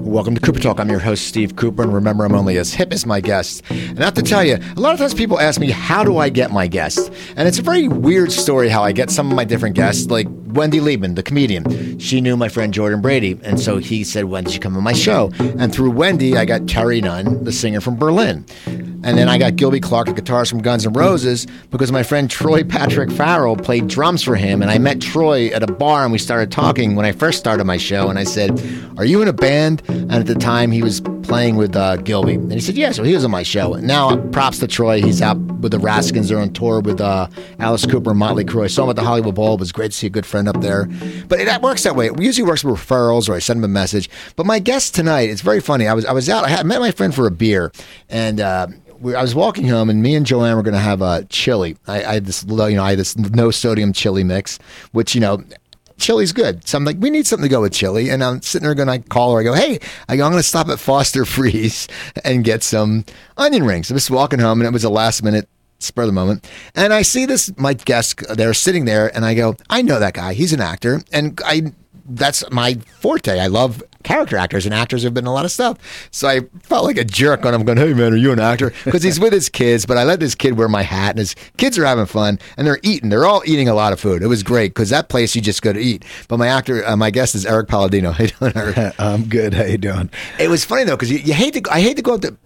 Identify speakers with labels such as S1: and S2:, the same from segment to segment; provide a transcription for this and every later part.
S1: Welcome to Cooper Talk. I'm your host, Steve Cooper, and remember, I'm only as hip as my guests. And I have to tell you, a lot of times people ask me, how do I get my guests? And it's a very weird story how I get some of my different guests, like Wendy Liebman, the comedian. She knew my friend Jordan Brady, and so he said, when did you come on my show? And through Wendy, I got Terri Nunn, the singer from Berlin. And then I got Gilby Clarke, a guitarist from Guns N' Roses, because my friend Troy Patrick Farrell played drums for him. And I met Troy at a bar and we started talking when I first started my show. And I said, Are you in a band? And at the time, he was playing with uh, Gilby. And he said, Yeah, so he was on my show. And now, props to Troy. He's out with the Raskins. They're on tour with uh, Alice Cooper and Motley Crue. I saw him at the Hollywood Bowl. It was great to see a good friend up there. But it works that way. It usually works with referrals or I send him a message. But my guest tonight, it's very funny. I was I was out, I had, met my friend for a beer. And, uh, we, I was walking home, and me and Joanne were going to have a chili. I, I had this, you know, I had this no sodium chili mix, which you know chili's good. So I'm like, we need something to go with chili. And I'm sitting there going, I call her. I go, hey, I I'm going to stop at Foster Freeze and get some onion rings. I'm just walking home, and it was a last minute spur of the moment. And I see this, my guest, uh, they're sitting there, and I go, I know that guy. He's an actor. And I, that's my forte. I love character actors, and actors have been in a lot of stuff. So I felt like a jerk when I'm going, hey man, are you an actor? Because he's with his kids, but I let this kid wear my hat, and his kids are having fun, and they're eating. They're all eating a lot of food. It was great because that place you just go to eat. But my actor, uh, my guest is Erik Palladino. How you doing, Erik?
S2: I'm good. How you doing?
S1: It was funny though because you, you hate to. I hate to go up to.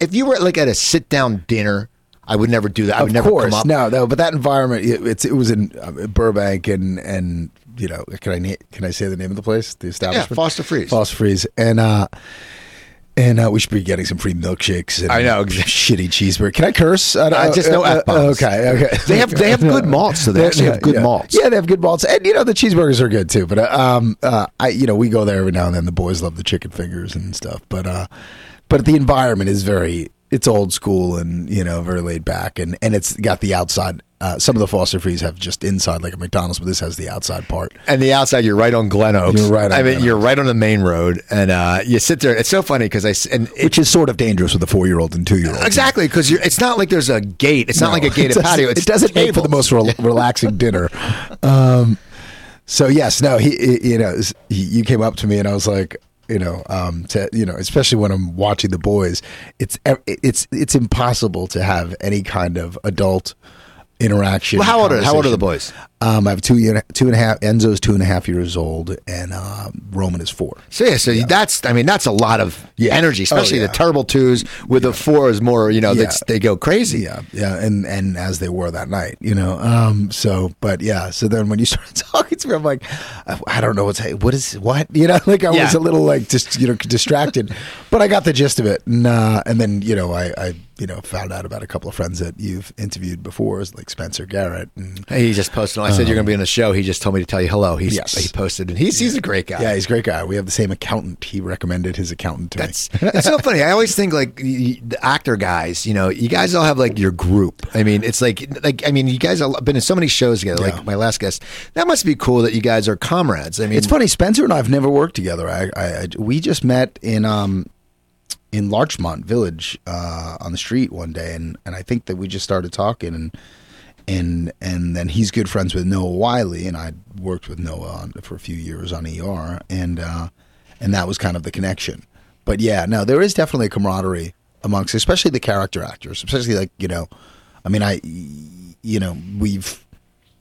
S1: If you were like at a sit down dinner. I would never do that. I would
S2: of
S1: never
S2: course,
S1: come up.
S2: no, no. But that environment, it, it's it was in uh, Burbank, and and you know, can I can I say the name of the place, the establishment? Yeah?
S1: Foster Freeze.
S2: Foster Freeze, and uh, and uh, we should be getting some free milkshakes. And
S1: I know.
S2: shitty cheeseburger. Can I curse? I
S1: Uh, just know F-bombs.
S2: okay, okay.
S1: They have- they have good malts, so they actually have good
S2: yeah.
S1: malts.
S2: Yeah, they have good malts, and you know the cheeseburgers are good too. But uh, um, uh, I you know we go there every now and then. The boys love the chicken fingers and stuff. But uh, but the environment is very it's old school and you know very laid back, and and it's got the outside. Uh, some of the Foster Frees have just inside like a McDonald's, but this has the outside part.
S1: And the outside, you're right on Glenoaks.
S2: You're right on
S1: I mean,
S2: Glen
S1: you're right on the main road, and uh, you sit there. It's so funny because I and it,
S2: Which is sort of dangerous with a four-year-old and two-year-old.
S1: exactly because it's not like there's a gate. It's not like a gated patio. It's
S2: it doesn't make for the most rel- relaxing dinner. Um, so yes, no, he, he- you know, he, you came up to me and I was like, you know, um, to you know, especially when I'm watching the boys, it's it's it's impossible to have any kind of adult interaction.
S1: Well, how old are how old are the boys?
S2: Um, I have two year- two and a half. Enzo's two and a half years old, and um, Roman is four.
S1: So yeah, so that's I mean that's a lot of
S2: Yeah.
S1: energy, especially
S2: Oh, yeah.
S1: the terrible twos with the fours more. You know,
S2: Yeah.
S1: they go crazy.
S2: Yeah, yeah, and and as they were that night, you know. Um, so, but yeah, so then when you started talking to me, I'm like, I, I don't know what's what is what, you know, like I
S1: Yeah.
S2: was a little like just you know distracted, but I got the gist of it, and uh, and then you know I I you know found out about a couple of friends that you've interviewed before, like Spencer Garrett, and
S1: He just posted. I said you're going to be on the show. He just told me to tell you hello. He's
S2: Yes.
S1: he posted, and he's he's a great guy.
S2: yeah, he's a great guy. We have the same accountant. He recommended his accountant to
S1: That's
S2: me.
S1: it's so funny. I always think like the actor guys. You know, you guys all have like your group. I mean, it's like like I mean, you guys have been in so many shows together.
S2: Yeah.
S1: Like my last guest, that must be cool that you guys are comrades. I mean,
S2: It's funny. Spencer and I have never worked together. I, I, I we just met in um in Larchmont Village uh, on the street one day, and, and I think that we just started talking, and and and then he's good friends with Noah Wyle, and I worked with Noah on, for a few years on ER, and uh, and that was kind of the connection. But yeah, no, there is definitely a camaraderie amongst, especially the character actors, especially like you know, I mean, I you know we've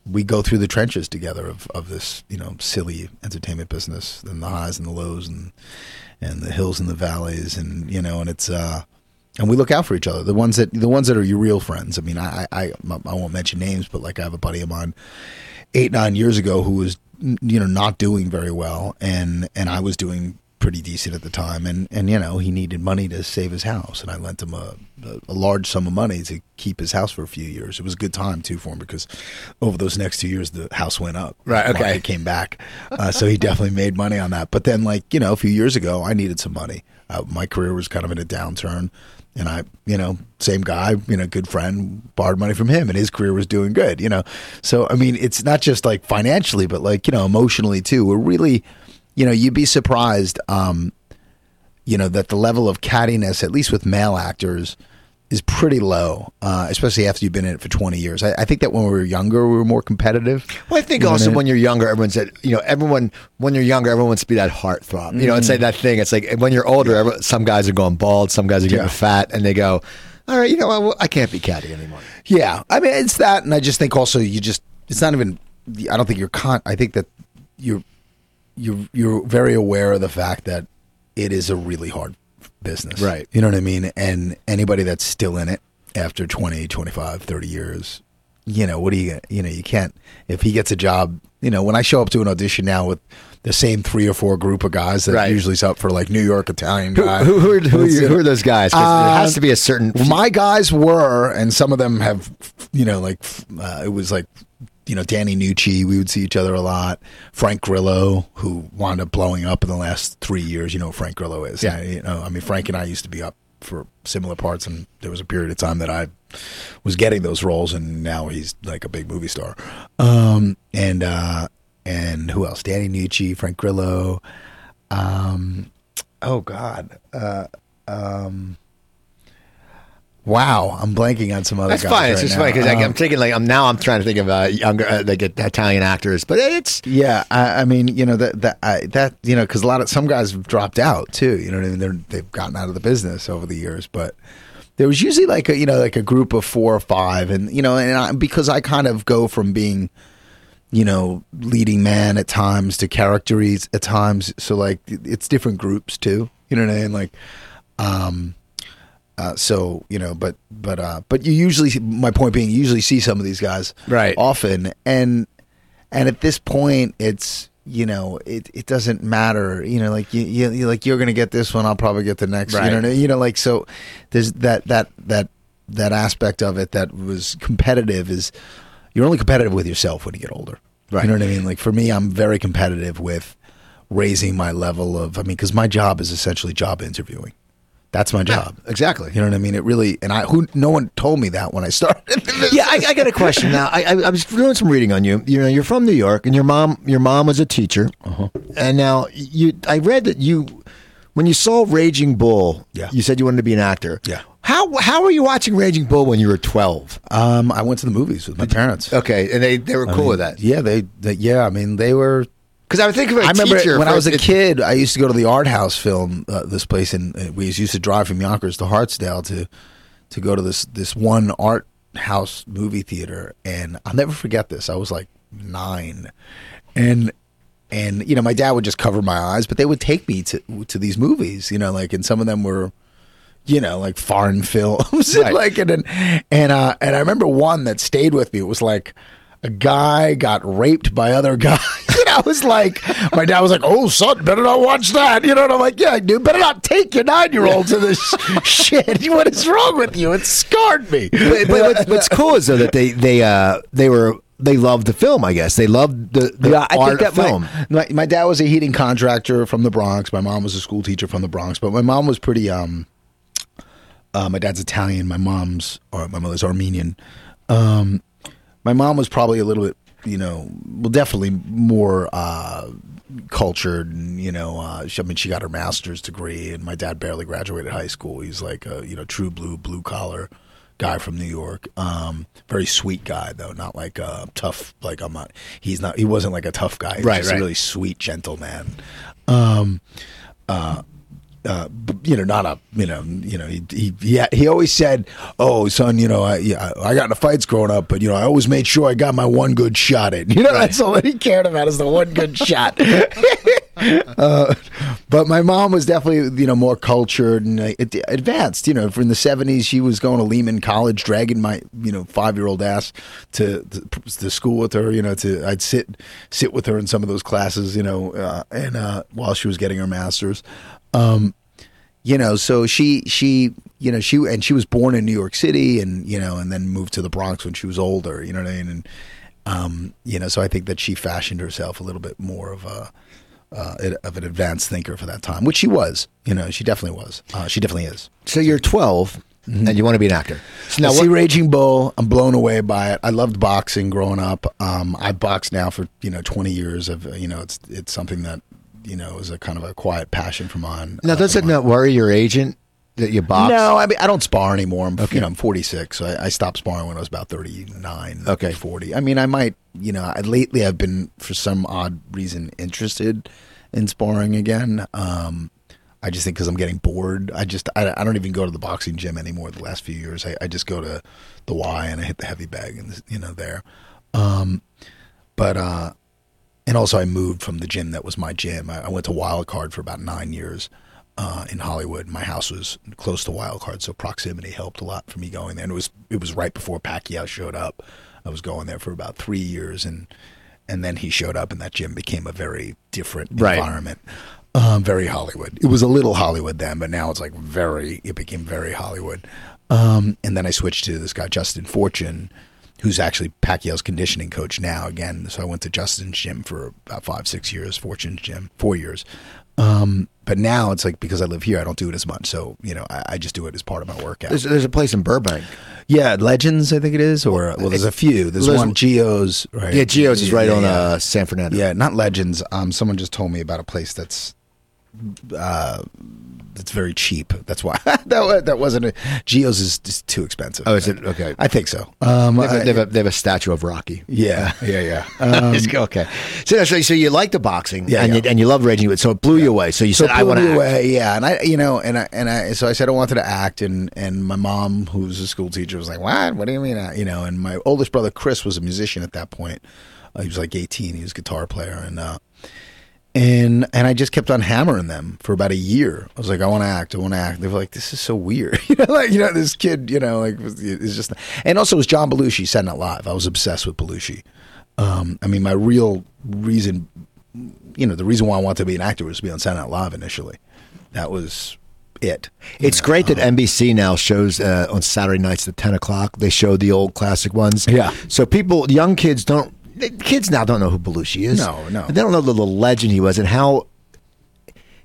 S2: we go through the trenches together of, of this you know silly entertainment business and the highs and the lows and and the hills and the valleys and you know and it's uh and we look out for each other. The ones that the ones that are your real friends. I mean i i i won't mention names but like i have a buddy of mine eight nine years ago who was you know not doing very well and and i was doing pretty decent at the time. And and you know he needed money to save his house. And i lent him a, a, a large sum of money to keep his house for a few years. It was a good time too for him because over those next two years the house went up.
S1: Right, okay.
S2: Market came back. Uh, so he definitely made money on that. But then like you know a few years ago i needed some money. Uh, my career was kind of in a downturn. And I, you know, same guy, you know, good friend, borrowed money from him, and his career was doing good, you know. So I mean, it's not just like financially, but like you know, emotionally too. We're really, you know, you'd be surprised, um, you know, that the level of cattiness, at least with male actors, is pretty low, uh, especially after you've been in it for 20 years. I, I think that when we were younger, we were more competitive.
S1: Well, I think
S2: You know
S1: also when you're younger, everyone said, you know, everyone when you're younger, everyone wants to be that heartthrob. You know, it's like that thing. It's like when you're older, everyone, some guys are going bald, some guys are getting
S2: Yeah.
S1: fat, and they go, "All right, you know, what? I can't be catty anymore."
S2: Yeah, I mean it's that, and I just think also you just it's not even. I don't think you're con. I think that you're you're you're very aware of the fact that it is a really hard business,
S1: Right.
S2: You know what I mean? And anybody that's still in it after 20, 25, 30 years, you know, what do you you know you can't if he gets a job. You know, when I show up to an audition now with the same three or four group of guys that
S1: Right.
S2: usually is up for like New York Italian guy.
S1: who, who, are, who, are, who are those guys? there
S2: Uh,
S1: has to be a certain.
S2: My guys were, and some of them have, you know, like uh, it was like, you know, Danny Nucci. We would see each other a lot. Frank Grillo, who wound up blowing up in the last three years. You know, who Frank Grillo is.
S1: Yeah.
S2: Uh, you know, I mean, Frank and I used to be up for similar parts, and there was a period of time that I was getting those roles, and now he's like a big movie star. Um, and uh, and who else? Danny Nucci, Frank Grillo. Um, oh God. Uh, um, Wow, I'm blanking on some other.
S1: That's
S2: guys
S1: fine. It's
S2: right
S1: just
S2: now.
S1: funny because
S2: Um,
S1: I'm thinking like I'm now I'm trying to think of uh, younger uh, like Italian actors, but it's
S2: Yeah, I, I mean, you know that that I, that you know because a lot of some guys have dropped out too. You know what I mean? They're, they've gotten out of the business over the years, but there was usually like a you know like a group of four or five, and you know, and I, because I kind of go from being you know leading man at times to characteries at times, so like it's different groups too. You know what I mean? Like, um. Uh, so you know, but but uh, but you usually my point being you usually see some of these guys
S1: Right.
S2: often, and and at this point it's you know it, it doesn't matter you know like you, you you- like you're gonna get this one I'll probably get the next
S1: Right.
S2: you know you know like so there's that that that that aspect of it that was competitive is you're only competitive with yourself when you get older
S1: Right.
S2: you know what I mean like for me I'm very competitive with raising my level of I mean because my job is essentially job interviewing that's my job
S1: exactly.
S2: you know what I mean it really and I who no one told me that when I started
S1: Yeah, I, I got a question now. I, I, I was doing some reading on you. You know, you're from New York, and your mom, your mom was a teacher,
S2: Uh-huh.
S1: and now you. I read that you, when you saw Raging Bull,
S2: Yeah.
S1: you said you wanted to be an actor.
S2: Yeah.
S1: How how were you watching Raging Bull when you were 12?
S2: um I went to the movies with my parents
S1: Okay, and they, they were cool with that.
S2: Yeah, they, they yeah. I mean, they were.
S1: Because I would think of a
S2: I remember
S1: teacher
S2: when I was a kid, I used to go to the art house film. Uh, this place, and we used to drive from Yonkers to Hartsdale to to go to this this one art house movie theater, and I'll never forget this. I was like nine, and and you know, my dad would just cover my eyes, but they would take me to to these movies. You know, like and some of them were you know, like foreign films,
S1: Right.
S2: like and and and, uh, and I remember one that stayed with me. It was like a guy got raped by other guys. and I was like, my dad was like, "Oh, son, better not watch that." You know, and I'm like, "Yeah, dude, better not take your nine year old to this shit. What is wrong with you? It scarred me."
S1: But, but what's, cool is though that they they uh they were they loved the film. I guess they loved the, the
S2: yeah, I
S1: art
S2: think that
S1: film.
S2: My, my my dad was a heating contractor from the Bronx. My mom was a school teacher from the Bronx, but my mom was pretty um. Uh, my dad's Italian. My mom's or my mother's Armenian. Um, my mom was probably a little bit, you know, well, definitely more uh, cultured. And, you know, uh, she, I mean, she got her master's degree, and my dad barely graduated high school. He's like a you know true blue blue collar guy from New York. Um, very sweet guy though, not like a tough. Like I'm not. He's not. He wasn't like a tough guy. He was
S1: Right, right.
S2: A really sweet gentleman. Um, uh, uh, you know, not a, you know, you know, he he he, he always said, "Oh, son, you know, I yeah, I got into fights growing up, but you know, I always made sure I got my one good shot in. You know, that's all that he cared about is the one good shot." uh, but my mom was definitely, you know, more cultured and uh, advanced. You know, in the seventies, she was going to Lehman College, dragging my, you know, five year old ass to, to to school with her. You know, to I'd sit sit with her in some of those classes. You know, uh, and uh, while she was getting her masters. Um, you know, so she she you know she and she was born in New York City and you know and then moved to the Bronx when she was older. You know what I mean? And um, you know, so I think that she fashioned herself a little bit more of a uh, of an advanced thinker for that time, which she was. You know, she definitely was. Uh, she definitely is.
S1: So you're 12 and you want to be an actor. So
S2: Now, I see Raging Bull. I'm blown away by it. I loved boxing growing up. Um, I boxed now for you know 20 years. Of you know, it's it's something that you know is a kind of a quiet passion for mine.
S1: now
S2: uh,
S1: does
S2: of
S1: it not worry your agent that you box?
S2: No, I mean I don't spar anymore. I'm you know I'm 46, so I, I stopped sparring when I was about 39.
S1: Okay.
S2: 40. I mean I might you know I, lately I've been for some odd reason interested in sparring again. Um, I just think because I'm getting bored. I just I, I don't even go to the boxing gym anymore. The last few years, I, I just go to the Y and I hit the heavy bag and you know there. Um, but uh, and also I moved from the gym that was my gym. I, I went to Wild Card for about nine years uh, in Hollywood. My house was close to Wild Card, so proximity helped a lot for me going there. And it was it was right before Pacquiao showed up. I was going there for about three years, and and then he showed up, and that gym became a very different
S1: Right.
S2: environment. Um, very Hollywood. It was a little Hollywood then, but now it's like very. It became very Hollywood. Um, and then I switched to this guy Justin Fortune, who's actually Pacquiao's conditioning coach now. Again, so I went to Justin's gym for about five, six years. Fortune's gym, four years. Um, but now it's like because I live here, I don't do it as much. So you know, I, I just do it as part of my workout.
S1: There's, there's a place in Burbank.
S2: yeah, Legends, I think it is, or well, there's a few. There's
S1: There's-
S2: one Geo's, right?
S1: Yeah, Geo's is right
S2: Yeah,
S1: on
S2: yeah.
S1: uh, San Fernando.
S2: Yeah, not Legends. Um, someone just told me about a place that's uh, that's very cheap. That's why that that wasn't a, Geo's is too expensive.
S1: Oh, is it? Okay.
S2: I think so. Um,
S1: They have, a,
S2: I-
S1: they, have a, they have a statue of Rocky.
S2: yeah, yeah, yeah. Um,
S1: It's- okay. So, so, so you like the boxing,
S2: Yeah,
S1: and,
S2: yeah.
S1: You, and you love raging, so it blew you away. So you
S2: so
S1: said,
S2: it
S1: "I want to."
S2: away, yeah. And I, you know, and I, and I, so I said I wanted to act, and and my mom, who was a school teacher, was like, "What? What do you mean?" uh," You know, and my oldest brother Chris was a musician at that point. Uh, he was like 18. He was a guitar player, and uh, and and I just kept on hammering them for about a year. I was like, I want to act, I want to act. They were like, this is so weird, you know, like you know, this kid, you know, like it's just. And also, it was John Belushi Saturday Night Live. I was obsessed with Belushi. Um, I mean, my real reason, you know, the reason why I wanted to be an actor was to be on Saturday Night Live initially. That was it.
S1: It's
S2: know,
S1: great that
S2: um,
S1: NBC now shows uh, on Saturday nights at ten o'clock. They show the old classic ones.
S2: Yeah.
S1: So people, young kids don't. The Kids now don't know who Belushi is.
S2: No, no.
S1: They don't know the, the legend he was and how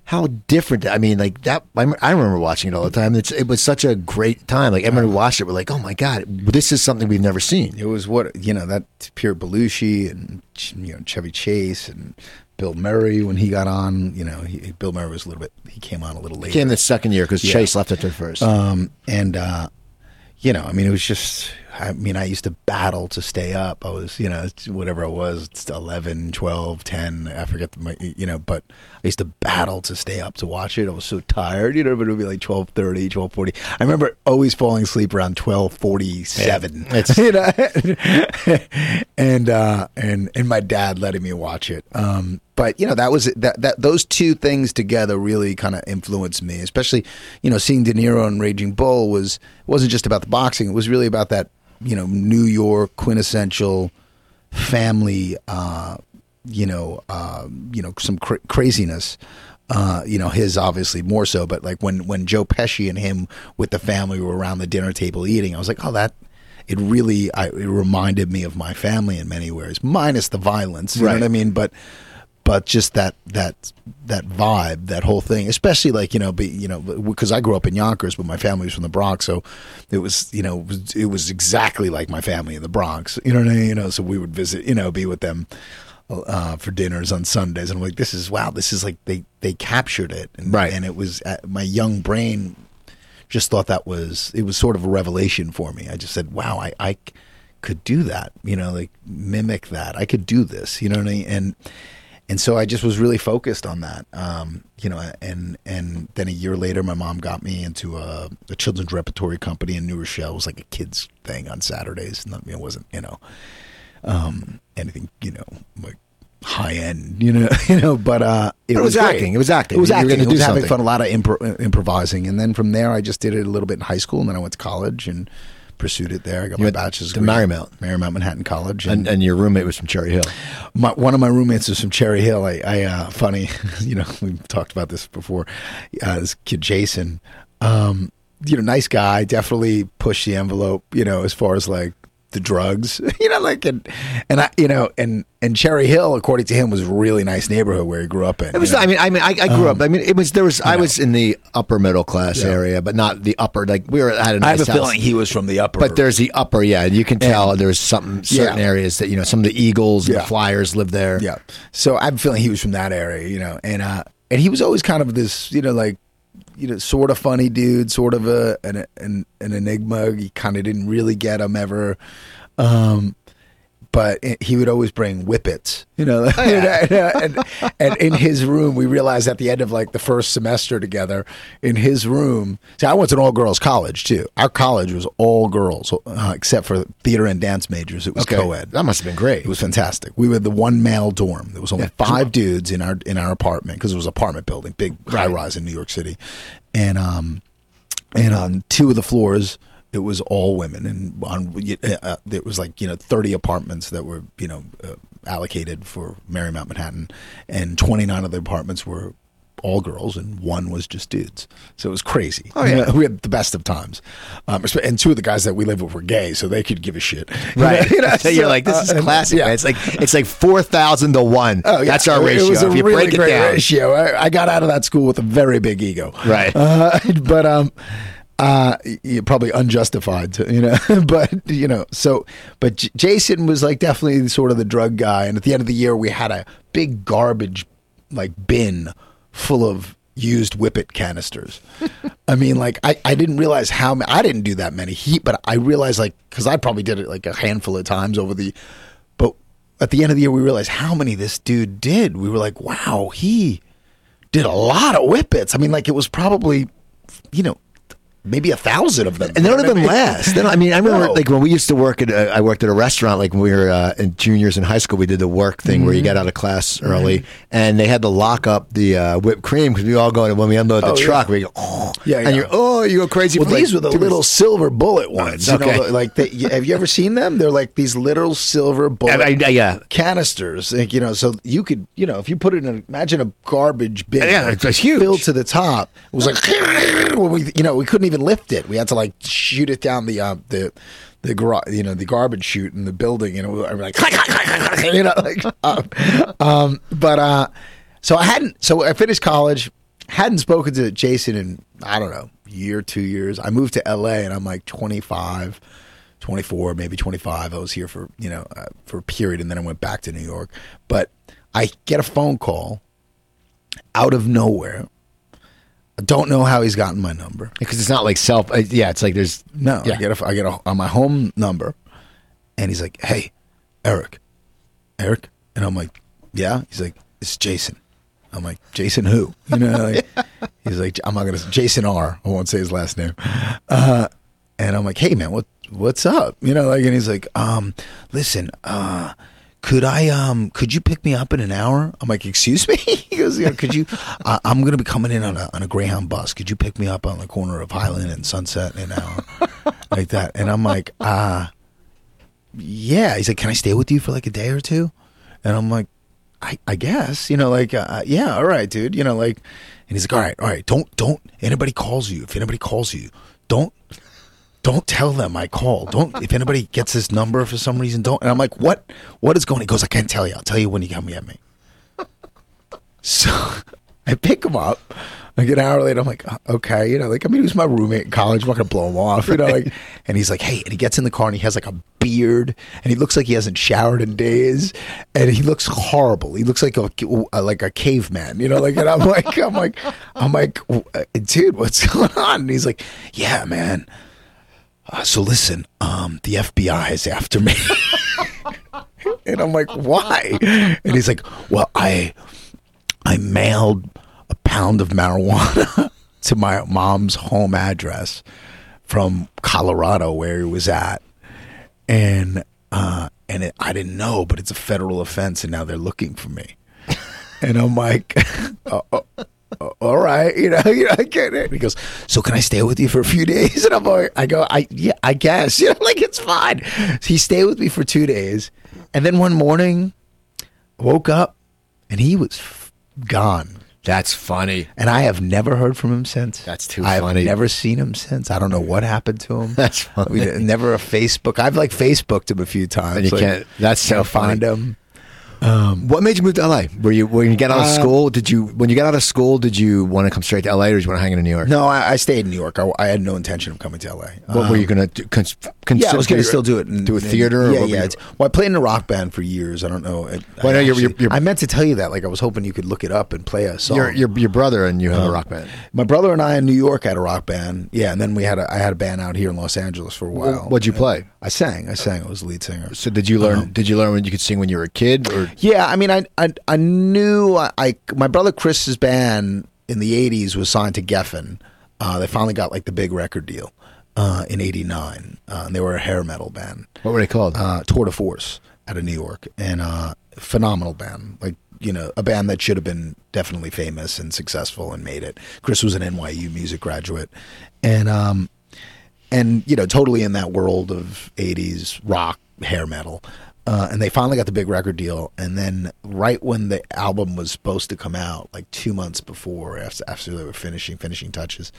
S1: how different. I mean, like that. I, I remember watching it all the time. It's, it was such a great time. Like everyone who watched it were like, "Oh my god, this is something we've never seen."
S2: It was what you know that pure Belushi and you know Chevy Chase and Bill Murray when he got on. You know, he, Bill Murray was a little bit. He came on a little later.
S1: Came the second year because
S2: Yeah.
S1: Chase left after first.
S2: Um, and uh, you know, I mean, it was just. I mean, I used to battle to stay up. I was, you know, whatever I was, it's 11, 12, 10, I forget, my, you know, but I used to battle to stay up to watch it. I was so tired, you know, but it would be like 12.30, 12.40. I remember always falling asleep around 12.47.
S1: Yeah, it's-
S2: you know, and uh, and and my dad letting me watch it. Um, but you know that was that that those two things together really kind of influenced me, especially you know seeing De Niro in Raging Bull was wasn't just about the boxing; it was really about that you know New York quintessential family. Uh, you know, uh, you know some cra- craziness. Uh, you know, his obviously more so, but like when when Joe Pesci and him with the family were around the dinner table eating, I was like, oh, that it really I, it reminded me of my family in many ways, minus the violence. You know
S1: Right.
S2: what I mean? But but just that that that vibe, that whole thing, especially like you know, be, you know, because I grew up in Yonkers, but my family was from the Bronx, so it was you know, it was, it was exactly like my family in the Bronx. You know what I mean? You know, so we would visit, you know, be with them uh, for dinners on Sundays, and I'm like, this is wow, this is like they they captured it, and,
S1: Right.
S2: And it was uh, my young brain just thought that was it was sort of a revelation for me. I just said, wow, I, I could do that, you know, like mimic that. I could do this, you know what I mean? And and so I just was really focused on that, um, you know. And and then a year later, my mom got me into a, a children's repertory company in New Rochelle. It was like a kids thing on Saturdays. Not, it wasn't, you know, um, anything, you know, like high end, you know, you know. But uh, it,
S1: But it was
S2: great.
S1: acting. It was acting.
S2: It was acting. It
S1: do
S2: was having
S1: something.
S2: fun. A lot of impro- improvising, and then from there, I just did it a little bit in high school, and then I went to college and pursued it there. I got
S1: You
S2: my bachelor's
S1: to
S2: degree.
S1: Marymount.
S2: Marymount Manhattan College,
S1: and, and your roommate was from Cherry Hill.
S2: my, one of my roommates is from Cherry Hill. I, I uh, funny, you know, we've talked about this before. Uh, this kid Jason, um, you know, nice guy, definitely pushed the envelope. You know, as far as like the drugs, you know, like and and I, you know, and and Cherry Hill, according to him, was a really nice neighborhood where he grew up in.
S1: It was.
S2: you know?
S1: I mean, I mean, I, I grew up. I mean, it was. There was. I
S2: know.
S1: was in the upper middle class
S2: Yeah.
S1: area, but not the upper. Like we were at a nice
S2: I have a
S1: house.
S2: feeling he was from the upper.
S1: But there's the upper, yeah. You can tell there's something certain
S2: Yeah.
S1: areas that you know some of the Eagles and
S2: Yeah.
S1: the Flyers live there.
S2: Yeah. So I have a feeling he was from that area, you know, and uh, and he was always kind of this, you know, like you know, sort of funny dude, sort of a an an, an enigma. You kind of didn't really get him ever. Um, but he would always bring whippets, you know. and, and in his room, we realized at the end of like the first semester together, in his room. See, I went to an all girls college too. Our college was all girls, uh, except for theater and dance majors. It was co-ed.
S1: That must have been great.
S2: It was fantastic. We were the one male dorm. There was only five dudes in our in our apartment because it was an apartment building, big high rise in New York City, and um, and on two of the floors it was all women, and on uh, there was like you know thirty apartments that were you know uh, allocated for Marymount Manhattan, and twenty nine of the apartments were all girls and one was just dudes. So it was crazy.
S1: Oh, yeah.
S2: we had the best of times. Um, and two of the guys that we lived with were gay, so they could give a shit.
S1: Right.
S2: You know,
S1: so you're like, this is
S2: uh,
S1: classic.
S2: yeah.
S1: man. It's like it's like four thousand to one.
S2: Oh, yeah.
S1: That's our
S2: It-
S1: ratio.
S2: It was a
S1: if you
S2: really
S1: break it
S2: great
S1: down.
S2: ratio. I, I got out of that school with a very big ego.
S1: Right.
S2: Uh, but um, uh, probably unjustified, to, you know. but you know, so but J- Jason was like definitely sort of the drug guy. And at the end of the year, we had a big garbage like bin full of used whippet canisters. I mean, like I, I didn't realize how ma- I didn't do that many heat, but I realized like because I probably did it like a handful of times over the, but at the end of the year we realized how many this dude did. We were like, wow, he did a lot of whippets. I mean, like it was probably, you know, maybe a thousand of them.
S1: And they don't even
S2: what I mean?
S1: last. They don't- I mean, I remember
S2: No.
S1: like when we used to work at. A, I worked at a restaurant. Like when we were uh, in juniors in high school, we did the work thing where you
S2: Mm-hmm.
S1: got out of class early, and they had to lock up the uh, whipped cream because we all go in when we unload the
S2: Oh, yeah.
S1: truck. We go, oh,
S2: Yeah,
S1: and you're oh, you go crazy.
S2: Well, these
S1: like
S2: were the little silver bullet ones. You
S1: Okay.
S2: know, like they, have you ever seen them? They're like these little silver bullet
S1: I- I- yeah.
S2: canisters. Like, you know, so you could, you know, if you put it in, a, imagine a garbage bin,
S1: Yeah, it's- it's huge.
S2: filled to the top. It was like, when we, you know, we couldn't even lift it. We had to like shoot it down the uh, the the gar- you know the garbage chute in the building, it was like, you know, like, um, um, but uh, so I hadn't. So I finished college. Hadn't spoken to Jason in I don't know year, two years. I moved to L.A. and I'm like 25. 24, maybe 25. I was here for, you know, uh, for a period and then I went back to New York. But I get a phone call out of nowhere. I don't know how he's gotten my number.
S1: because it's not like self. Uh, yeah, it's like there's
S2: No,
S1: Yeah.
S2: I get a, I get a, on my home number, and he's like, "Hey, Erik, Erik," and I'm like, "Yeah." He's like, "It's Jason." I'm like, "Jason who?" You know, like, he's like, "I'm not gonna Jason R. I won't say his last name." Uh, and I'm like, "Hey, man, what what's up?" You know, like, and he's like, "Um, listen, uh." Could I um could you pick me up in an hour? I'm like, excuse me. he goes, yeah. Could you? Uh, I'm gonna be coming in on a on a Greyhound bus. Could you pick me up on the corner of Highland and Sunset in an hour, like that? And I'm like, ah, yeah. He's like, can I stay with you for like a day or two? And I'm like, I, I guess, you know, like, uh, yeah, all right, dude, you know, like, and he's like, all right, all right, don't, don't, anybody calls you, if anybody calls you, don't, don't tell them I called. Don't, if anybody gets this number for some reason, don't. And I'm like, what, what is going He goes, I can't tell you. I'll tell you when you come get me. So I pick him up. Like an hour later, I'm like, "Uh, okay, you know, like I mean, he was my roommate in college. I'm not gonna blow him off, you know. Like, and he's like, hey, and he gets in the car and he has like a beard and he looks like he hasn't showered in days, and he looks horrible. He looks like a like a caveman, you know. Like, and I'm like, I'm like, I'm like, dude, what's going on? And he's like, yeah, man. Uh, so listen, um, the FBI is after me. and I'm like, why? And he's like, well, I I mailed a pound of marijuana to my mom's home address from Colorado where he was at. And uh and it, I didn't know, but it's a federal offense and now they're looking for me. And I'm like, oh, oh, all right, you know, you know, I get it. He goes, so can I stay with you for a few days? And I'm like, I go, I yeah, I guess, you know, like it's fine. So he stayed with me for two days, and then one morning, I woke up, and he was f- gone.
S1: That's funny.
S2: And I have never heard from him since.
S1: That's too
S2: I've
S1: funny.
S2: never seen him since. I don't know what happened to him.
S1: That's funny.
S2: We, never a Facebook. I've like Facebooked him a few times.
S1: And you
S2: like,
S1: can't- that's so
S2: can't find
S1: funny.
S2: Him.
S1: what made you move to LA? Were you when you get out of
S2: Uh,
S1: school? Did you when you got out of school? Did you want to come straight to LA, or did you want to hang in New York?
S2: No, I, I stayed in New York. I, I had no intention of coming to LA.
S1: What were you going to do? Cons-
S2: Yeah, I was going to still do it. in-
S1: do a
S2: in-
S1: theater. or
S2: Yeah, yeah.
S1: you-
S2: well, I played in a rock band for years. I don't know. I,
S1: Well, no,
S2: I,
S1: you're-
S2: actually-
S1: you're- you're-
S2: I meant to tell you that. Like, I was hoping you could look it up and play a song.
S1: Your, your your brother and you have a
S2: Um,
S1: rock band.
S2: My brother and I in New York had a rock band. Yeah, and then we had a I had a band out here in Los Angeles for a while.
S1: What'd you play?
S2: I sang. I sang. I was lead singer.
S1: So did you learn?
S2: Um,
S1: did you learn when you could sing when you were a kid? Or
S2: Yeah, I mean, I I, I knew I, I my brother Chris's band in the '80s was signed to Geffen. Uh, they finally got like the big record deal uh, in '89, uh, and they were a hair metal band.
S1: what were they called?
S2: uh, Tour de Force out of New York, and uh, phenomenal band. Like you know, a band that should have been definitely famous and successful and made it. Chris was an NYU music graduate, and um, and you know, totally in that world of '80s rock, hair metal. Uh, and they finally got the big record deal, and then right when the album was supposed to come out, like two months before, after, after they were finishing finishing touches,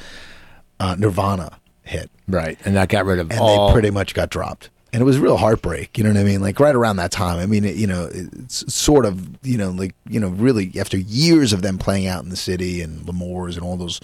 S2: uh, Nirvana hit,
S1: right, and that got rid of
S2: and
S1: all.
S2: they pretty much got dropped. And it was real heartbreak, you know what I mean? Like right around that time. I mean, it, you know, it's sort of, you know, like you know, really after years of them playing out in the city and L'Amour's and all those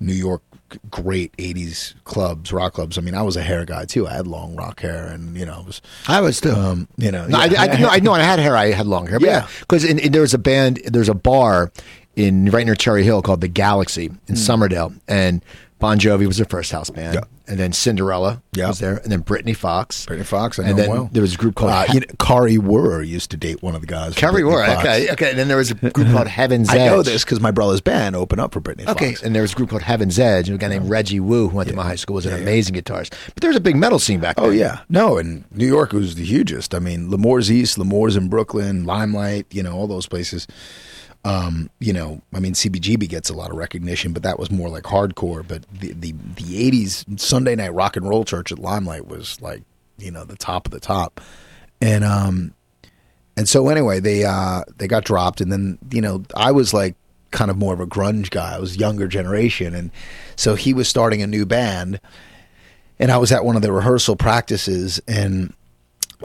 S2: New York great '80s clubs, rock clubs. I mean, I was a hair guy too. I had long rock hair, and you know, it was,
S1: I was too.
S2: um, you know,
S1: No, I,
S2: yeah.
S1: I, no, I know I had hair. I had long hair. But
S2: Yeah.
S1: yeah, because there was a band. There's a bar in right near Cherry Hill called the Galaxy in Somerdale, and Bon Jovi was their first house band.
S2: Yeah.
S1: and then Cinderella
S2: Yeah.
S1: was there, and then Britny Fox.
S2: Britny Fox. I know
S1: and then
S2: well.
S1: there was a group called
S2: uh, you know, Kari Wuhrer used to date one of the guys.
S1: Carrie
S2: Brittany
S1: Okay, okay. And then there was a group called Heaven's Edge.
S2: I know this because my brother's band opened up for Britny
S1: Okay,
S2: Fox.
S1: and there was a group called Heaven's Edge, and a guy named Reggie Wu who went to my high school was an amazing guitarist. But there was a big metal scene back then.
S2: Oh yeah, no, and New York was the hugest. I mean, L'Amour's East, L'Amour's in Brooklyn, Limelight, you know, all those places. Um, you know, I mean, CBGB gets a lot of recognition, but that was more like hardcore. But the the the '80s Sunday night rock and roll church at Limelight was like, you know, the top of the top, and um, and so anyway, they uh they got dropped, and then you know, I was like kind of more of a grunge guy. I was younger generation, and so he was starting a new band and I was at one of the rehearsal practices and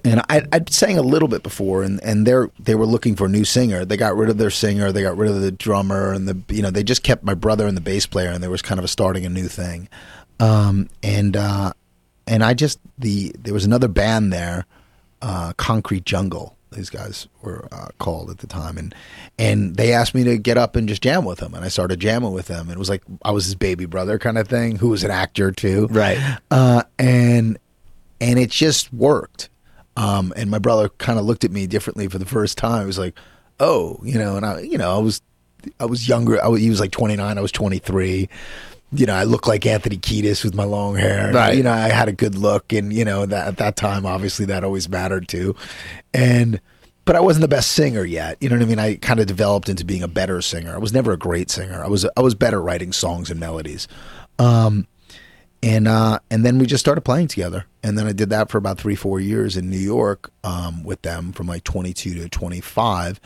S2: and I, I'd sang a little bit before, and and they they were looking for a new singer. They got rid of their singer, they got rid of the drummer, and the you know they just kept my brother and the bass player, and there was kind of a starting a new thing. Um, and uh, and I just the there was another band there, uh, Concrete Jungle. These guys were uh, called at the time, and and they asked me to get up and just jam with them, and I started jamming with them. It was like I was his baby brother kind of thing, who was an actor too,
S1: Right.
S2: uh, and and it just worked. Um, and my brother kind of looked at me differently for the first time. He was like, "Oh, you know," and I, you know, I was, I was younger. I was, he was like 29. I was 23. You know, I looked like Anthony Kiedis with my long hair.
S1: Right.
S2: You know, I had a good look, and you know, that at that time, obviously, that always mattered too. And but I wasn't the best singer yet. You know what I mean? I kind of developed into being a better singer. I was never a great singer. I was I was better writing songs and melodies. Um, and uh, and then we just started playing together. And then I did that for about three, four years in New York um, with them from like 22 to 25.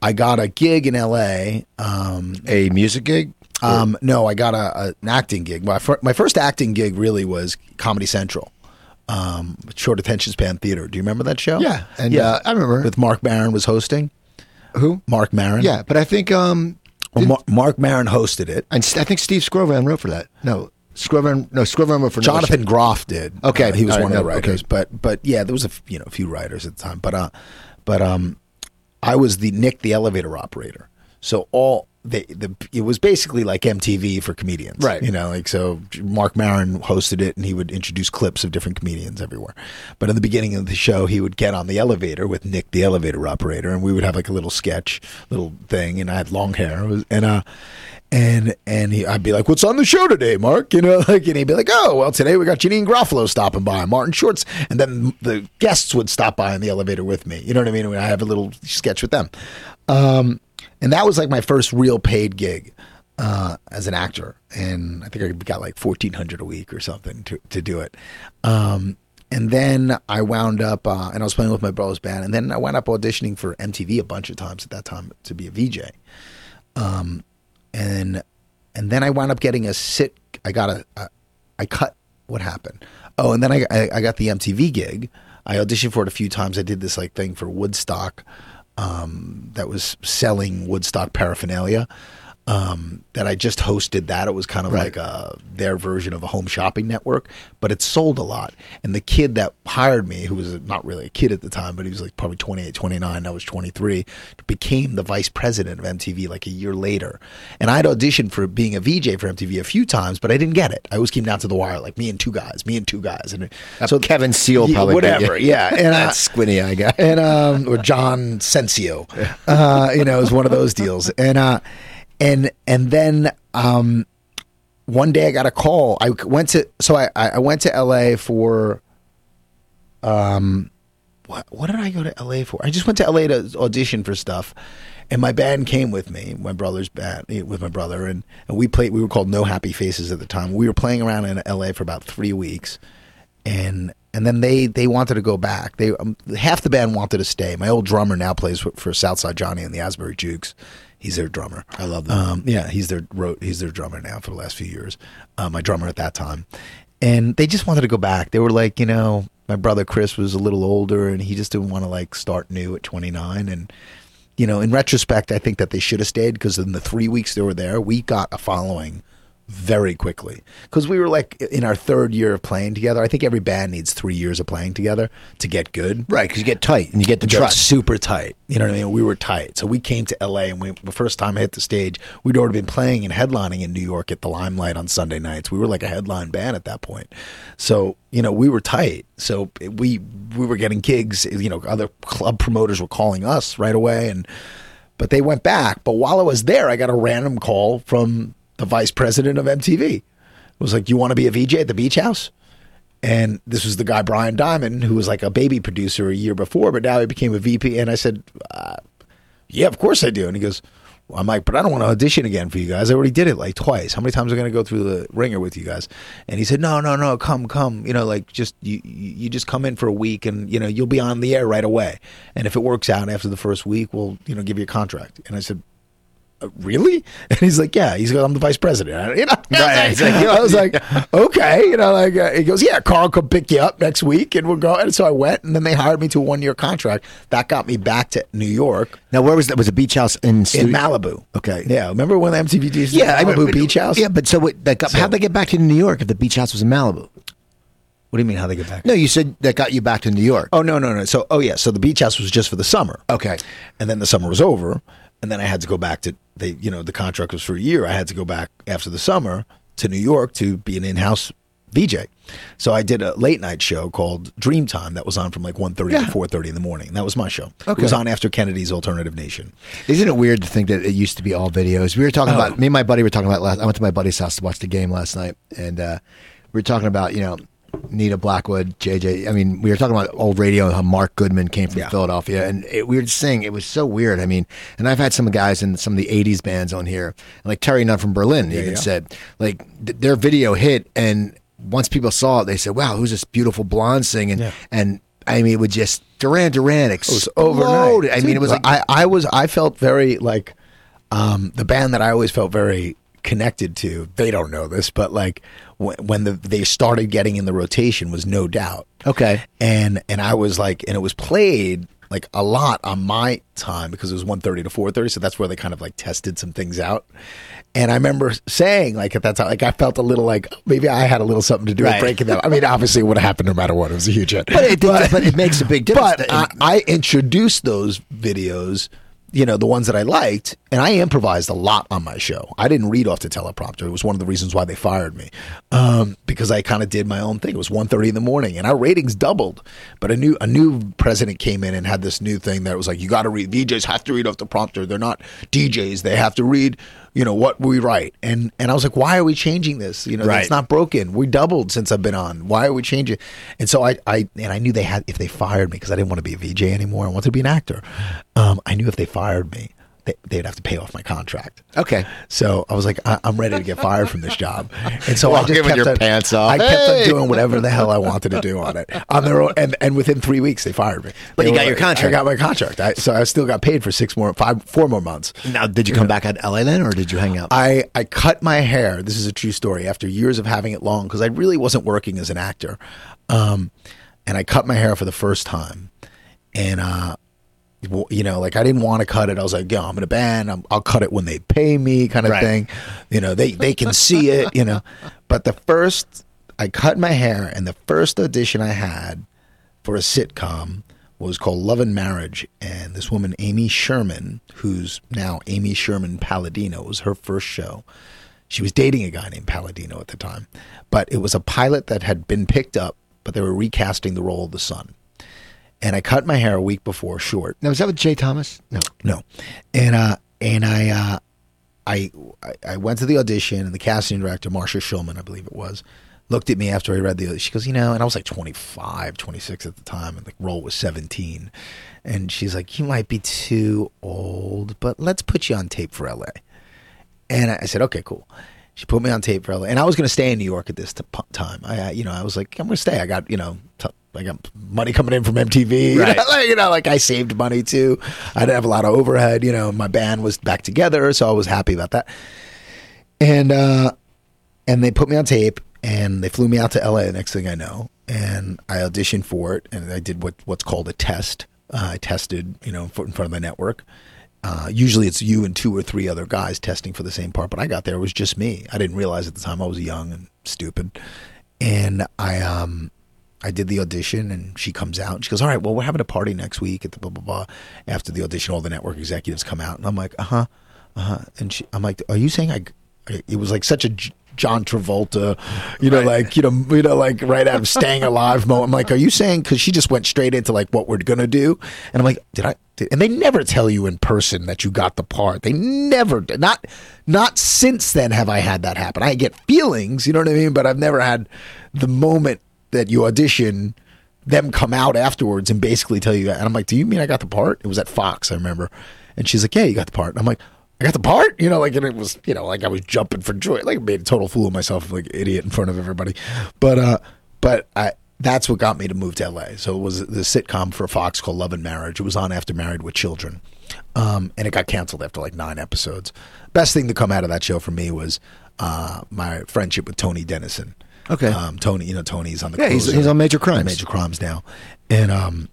S2: I got a gig in L.A. Um,
S1: A music gig.
S2: um, no, I got a, a, an acting gig. My, fir- my first acting gig really was Comedy Central, um, short attention span theater. Do you remember that show?
S1: Yeah, and uh, I remember
S2: with Marc Maron was hosting.
S1: who.
S2: Marc Maron.
S1: Yeah, but I think um,
S2: Well, Mar- Marc Maron hosted it.
S1: and I think Steve Skrovan wrote for that. No, Skrovan. No, Skrovan wrote for
S2: Jonathan Groff did.
S1: Okay,
S2: Uh, he was
S1: right,
S2: one of the
S1: no, okay.
S2: writers. But but yeah, there was a f- you know a few writers at the time. But uh, but um, I was the Nick the elevator operator. So all they the it was basically like MTV for comedians,
S1: Right.
S2: You know, like so Marc Maron hosted it, and he would introduce clips of different comedians everywhere. But in the beginning of the show, he would get on the elevator with Nick the elevator operator, and we would have like a little sketch, little thing. And I had long hair, was- and uh. And and he, I'd be like, "What's on the show today, Marc?" You know, like, and he'd be like, "Oh, well, today we got Janeane Garofalo stopping by, Martin Shorts," and then the guests would stop by in the elevator with me. You know what I mean? I have a little sketch with them, um, and that was like my first real paid gig uh, as an actor, and I think I got like fourteen hundred a week or something to to do it. Um, and then I wound up, uh, and I was playing with my brother's band, and then I wound up auditioning for MTV a bunch of times at that time to be a VJ and and then I wound up getting a sit. I got a, a I cut. What happened? Oh, and then I, I I got the MTV gig. I auditioned for it a few times. I did this like thing for Woodstock, um, that was selling Woodstock paraphernalia. Um, that I just hosted that. It was kind of
S1: Right.
S2: like a, their version of a home shopping network, but it sold a lot. And the kid that hired me, who was not really a kid at the time, but he was like probably 28, 29, I was 23, became the vice president of MTV like a year later. And I'd auditioned for being a VJ for MTV a few times, but I didn't get it. I always came down to the wire, like me and two guys, me and two guys. And
S1: So Kevin Seal
S2: Yeah,
S1: probably
S2: whatever, yeah. And, uh,
S1: that squinty eye guy.
S2: and um or John Sencio. Uh, you know, it was one of those deals. And uh and and then um one day I got a call. I went to so I I went to LA for um what what did I go to LA for? I just went to LA to audition for stuff. And my band came with me, my brother's band, eh, with my brother, and, and we played. We were called No Happy Faces at the time. We were playing around in LA for about three weeks, and and then they they wanted to go back. They um, half the band wanted to stay. My old drummer now plays for, for Southside Johnny and the Asbury Jukes. He's their drummer. I love them. Um, yeah, he's their wrote. He's their drummer now for the last few years. Uh, my drummer at that time, and they just wanted to go back. They were like, you know, my brother Chris was a little older, and he just didn't want to like start new at 29. And you know, in retrospect, I think that they should have stayed because in the three weeks they were there, we got a following very quickly because we were like in our third year of playing together. I think every band needs three years of playing together to get good.
S1: Right, because you get tight and you get the
S2: Got
S1: trust.
S2: super tight. You know what I mean? We were tight. So we came to LA and we the first time I hit the stage, we'd already been playing and headlining in New York at the Limelight on Sunday nights. We were like a headline band at that point. So, you know, we were tight. So we we were getting gigs, you know, other club promoters were calling us right away and but they went back. But while I was there, I got a random call from the vice president of MTV. Was like, "You want to be a VJ at the Beach House?" And this was the guy Brian Diamond, who was like a baby producer a year before, but now he became a VP. And I said, uh, "Yeah, of course I do." And he goes, "I'm like, but I don't want to audition again for you guys. I already did it like twice. How many times am I going to go through the ringer with you guys?" And he said, "No, no, no, come, come. You know, like just you, you just come in for a week, and you know you'll be on the air right away. And if it works out after the first week, we'll you know give you a contract." And I said, "Uh, really? And he's like, yeah. He's like, I'm the vice president. I- You know,
S1: Right.
S2: He's like, I was like, okay. You know, like uh, he goes, yeah. Carl could pick you up next week, and we'll go. And so I went, and then they hired me to a one year contract. That got me back to New York
S1: Now, where was that? Was a beach house in
S2: in? Malibu.
S1: Okay.
S2: Yeah. Remember when MTV used to
S1: Yeah, I
S2: Malibu
S1: remember-
S2: Beach House?
S1: Yeah, but so what, that got,
S2: So-
S1: how'd they get back to New York if the beach house was in Malibu?
S2: What do you mean? How they get back?
S1: No, you said that got you back to New York.
S2: Oh no, no, no. So oh yeah. So the beach house was just for the summer.
S1: Okay.
S2: And then the summer was over, and then I had to go back to they. You know, the contract was for a year. I had to go back after the summer to New York to be an in-house VJ. So I did a late night show called Dreamtime that was on from like 1.30
S1: Yeah.
S2: to four thirty in the morning. That was my show.
S1: Okay.
S2: It was on after Kennedy's Alternative Nation.
S1: Isn't it weird to think that it used to be all videos? We were talking
S2: Oh.
S1: about me and my buddy were talking about last. I went to my buddy's house to watch the game last night, and uh, we were talking about you know Nina Blackwood, JJ. I mean, we were talking about old radio and how Mark Goodman came from
S2: Yeah.
S1: Philadelphia, and it, we were just saying it was so weird. I mean, and I've had some guys in some of the '80s bands on here, like Terri Nunn from Berlin, even
S2: yeah.
S1: said like th- their video hit, and once people saw it, they said, "Wow, who's this beautiful blonde singing?"
S2: Yeah.
S1: And I mean, it would just Duran Duran
S2: It was
S1: exploded.
S2: overnight.
S1: I mean, it was like
S2: I, I was I felt very like um, the band that I always felt very connected to. They don't know this, but like when, when the, they started getting in the rotation was no doubt.
S1: Okay.
S2: and and I was like, and it was played like a lot on my time because it was 1.30 to 4.30 so that's where they kind of like tested some things out and i remember saying like at that time like i felt a little like maybe i had a little something to do
S1: Right.
S2: with breaking that i mean obviously it would have happened no matter what it was a huge hit
S1: But it, but, it makes a big difference.
S2: but I, I introduced those videos, you know, the ones that I liked, and I improvised a lot on my show. I didn't read off the teleprompter. It was one of the reasons why they fired me, um, because I kind of did my own thing. It was 1.30 in the morning, and our ratings doubled. But a new a new president came in and had this new thing that was like, you got to read. VJs have to read off the prompter. They're not DJs. They have to read. You know what we write, and and I was like, why are we changing this? You know,
S1: Right.
S2: it's not broken. We doubled since I've been on. Why are we changing? And so I, I and I knew they had if they fired me because I didn't want to be a VJ anymore. I wanted to be an actor. Um, I knew if they fired me, they, they'd have to pay off my contract.
S1: okay.
S2: So I was like, I, I'm ready to get fired from this job. And so I
S1: Walking
S2: just kept
S1: your
S2: on,
S1: pants off.
S2: I kept
S1: Hey!
S2: on doing whatever the hell I wanted to do on it on their own. And, and within three weeks, they fired me.
S1: But
S2: They
S1: you got your contract.
S2: I got my contract. I, so I still got paid for six more, five, four more months.
S1: Now, did you come back at LA then, or did you hang out?
S2: I, I cut my hair. This is a true story. After years of having it long, because I really wasn't working as an actor, um, and I cut my hair for the first time, and uh, you know, like I didn't want to cut it. I was like, yeah, I'm in a band. I'm, I'll cut it when they pay me, kind of
S1: Right.
S2: thing. You know, they they can see it. You know, but the first I cut my hair, and the first audition I had for a sitcom was called Love and Marriage, and this woman Amy Sherman, who's now Amy Sherman Palladino, was her first show. She was dating a guy named Palladino at the time, but it was a pilot that had been picked up, but they were recasting the role of the son. And I cut my hair a week before, short.
S1: Now, was that with Jay Thomas? No.
S2: No, and uh, and I, uh, I, I went to the audition, and the casting director, Marcia Shulman, I believe it was, looked at me after I read the. She goes, you know, and I was like 25, 26 at the time, and the role was 17, and she's like, you might be too old, but let's put you on tape for L.A. And I said, okay, cool. She put me on tape for LA, and I was going to stay in New York at this t- time. I, I, you know, I was like, I'm going to stay. I got, you know, t- I got money coming in from MTV.
S1: Right.
S2: You, know, like, you know, like I saved money too. I didn't have a lot of overhead. You know, my band was back together, so I was happy about that. And uh, and they put me on tape, and they flew me out to LA. The next thing I know, and I auditioned for it, and I did what what's called a test. Uh, I tested, you know, in front of the network. Uh, usually it's you and two or three other guys testing for the same part, but I got there it was just me. I didn't realize at the time I was young and stupid, and I um I did the audition and she comes out and she goes, all right, well we're having a party next week at the blah blah blah. After the audition, all the network executives come out and I'm like, uh huh, uh huh, and she, I'm like, are you saying I? It was like such a John Travolta, you know, like you know, you know, like right out of Staying Alive moment. I'm like, are you saying? Because she just went straight into like what we're gonna do, and I'm like, did I? Did, and they never tell you in person that you got the part. They never did. Not not since then have I had that happen. I get feelings, you know what I mean, but I've never had the moment that you audition. Them come out afterwards and basically tell you, and I'm like, "Do you mean I got the part?" It was at Fox, I remember, and she's like, "Yeah, you got the part." And I'm like, I got the part, you know, like, and it was, you know, like I was jumping for joy, like I made a total fool of myself, like idiot in front of everybody. But, uh, but I, that's what got me to move to LA. So it was the sitcom for Fox called Love and Marriage. It was on after Married with Children. Um, and it got canceled after like nine episodes. Best thing to come out of that show for me was, uh, my friendship with Tony Denison.
S1: Okay.
S2: Um, Tony, you know, Tony's on the
S1: Yeah, he's- he's on Major Crimes.
S2: Major Crimes now. And, um,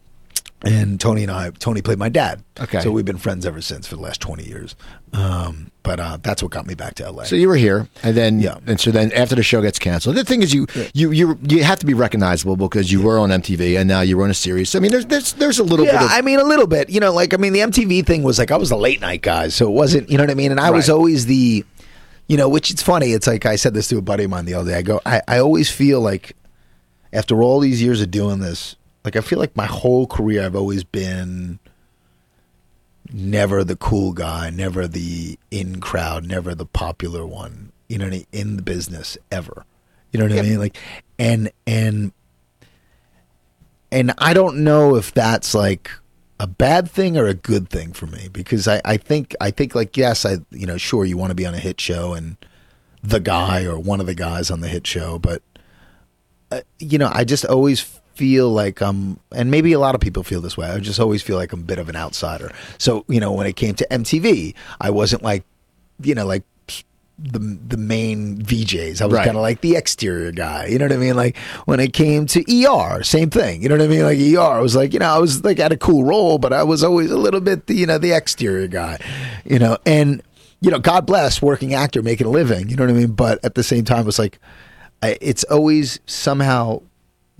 S2: and Tony and I, Tony played my dad.
S1: Okay.
S2: So we've been friends ever since for the last 20 years. Um, but uh, that's what got me back to LA.
S1: So you were here, and then
S2: Yeah.
S1: and so then after the show gets canceled, the thing is you you you you have to be recognizable because you were on MTV and now you run a series. I mean, there's there's there's a little
S2: yeah,
S1: bit of
S2: I mean, a little bit. You know, like, I mean, the MTV thing was like, I was the late night guy. So it wasn't, you know what I mean? And I was always the, you know, which it's funny. It's like I said this to a buddy of mine the other day. I go, I, I always feel like after all these years of doing this, like, I feel like my whole career I've always been never the cool guy, never the in crowd, never the popular one, you know, what I mean? in the business ever. You know what I mean? Like, and, and, and I don't know if that's like a bad thing or a good thing for me? Because I, I think I think like yes I you know sure you want to be on a hit show and the guy or one of the guys on the hit show but uh, you know I just always feel like I'm and maybe a lot of people feel this way I just always feel like I'm a bit of an outsider. So you know when it came to MTV I wasn't like you know like the the main VJs. I was
S1: Right.
S2: kind of like the exterior guy. You know what I mean? Like when it came to ER, same thing. You know what I mean? Like ER, I was like, you know, I was like had a cool role, but I was always a little bit, the, you know, the exterior guy. You know, and you know, God bless working actor making a living. You know what I mean? But at the same time, it was like, I, it's always somehow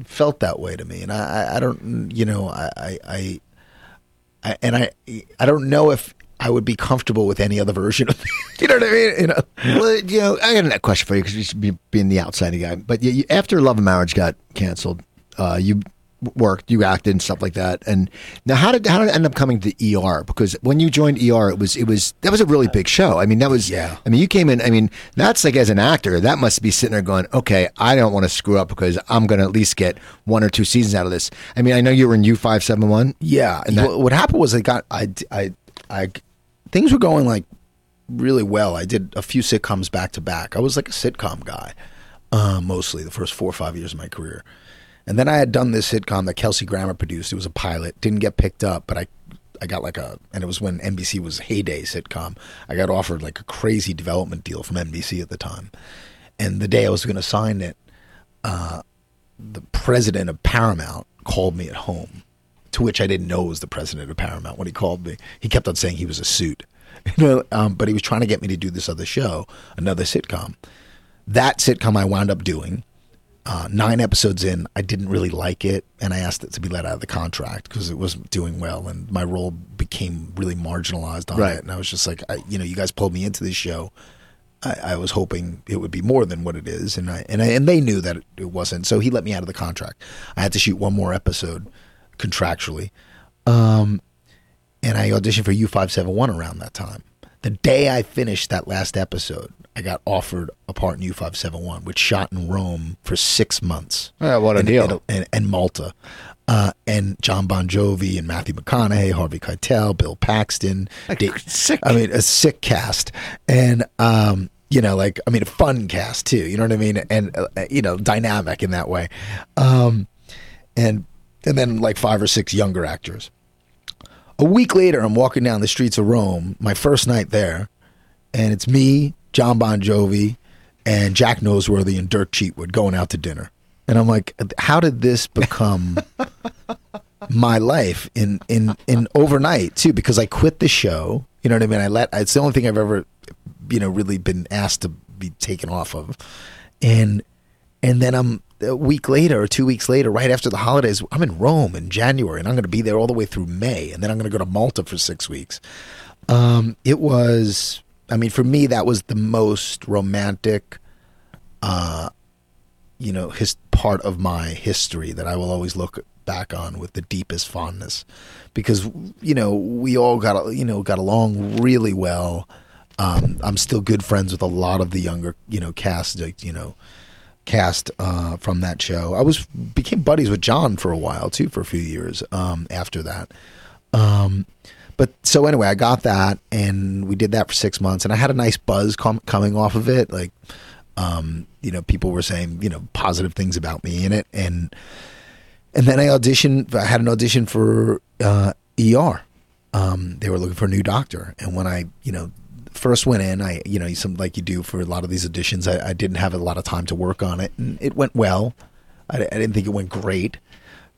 S2: felt that way to me, and I, I, don't, you know, I, I, I, I, and I, I don't know if. I would be comfortable with any other version of you know what I mean? You know,
S1: well, you know, I got a question for you because you should be being the outside guy. But you, you, after Love and Marriage got canceled, uh, you worked, you acted and stuff like that. And now, how did how did it end up coming to ER? Because when you joined ER, it was it was that was a really big show. I mean, that was
S2: Yeah.
S1: I mean, you came in. I mean, that's like as an actor, that must be sitting there going, okay, I don't want to screw up because I'm going to at least get one or two seasons out of this. I mean, I know you were in U five seven one.
S2: Yeah.
S1: And that-
S2: what, what happened was I got I I I things were going like really well. I did a few sitcoms back to back. I was like a sitcom guy, uh, mostly the first four or five years of my career. And then I had done this sitcom that Kelsey Grammer produced. It was a pilot, didn't get picked up, but I I got like a and it was when NBC was heyday sitcom. I got offered like a crazy development deal from NBC at the time. And the day I was going to sign it, uh, the president of Paramount called me at home to which I didn't know was the president of Paramount when he called me. He kept on saying he was a suit, you know, um, but he was trying to get me to do this other show, another sitcom. That sitcom I wound up doing. Uh, nine episodes in, I didn't really like it, and I asked it to be let out of the contract because it wasn't doing well, and my role became really marginalized on
S1: Right.
S2: it. And I was just like, I, you know, you guys pulled me into this show. I, I was hoping it would be more than what it is, and I and I, and they knew that it, it wasn't. So he let me out of the contract. I had to shoot one more episode contractually, um, and I auditioned for U five seven one around that time. The day I finished that last episode, I got offered a part in U five seven one, which shot in Rome for six months.
S1: Yeah, what a
S2: and,
S1: deal.
S2: And, and, Malta. Uh, and John Bon Jovi and Matthew McConaughey, Harvey Keitel, Bill Paxton. Da-
S1: sick.
S2: I mean, a sick cast. And, um, you know, like, I mean, a fun cast too. You know what I mean? And, uh, you know, dynamic in that way. Um, and, and then like five or six younger actors. A week later, I'm walking down the streets of Rome, my first night there, and it's me, John Bon Jovi, and Jack Noseworthy and Derk Cheetwood going out to dinner. And I'm like, how did this become my life in in in overnight too? Because I quit the show. You know what I mean? I let it's the only thing I've ever, you know, really been asked to be taken off of, and and then I'm a week later or two weeks later, right after the holidays, I'm in Rome in January, and I'm going to be there all the way through May, and then I'm going to go to Malta for six weeks. Um, it was, I mean, for me, that was the most romantic, uh, you know, his part of my history that I will always look back on with the deepest fondness, because you know we all got you know got along really well. Um, I'm still good friends with a lot of the younger you know cast, you know cast uh, from that show. I was became buddies with John for a while too, for a few years um, after that. Um, but so anyway, I got that, and we did that for six months, and I had a nice buzz com- coming off of it. Like, um, you know, people were saying you know positive things about me in it, and and then I auditioned. I had an audition for uh, ER. They were looking for a new doctor, and when I you know first went in, I you know some like you do for a lot of these auditions, I, I didn't have a lot of time to work on it, and it went well. I, I didn't think it went great,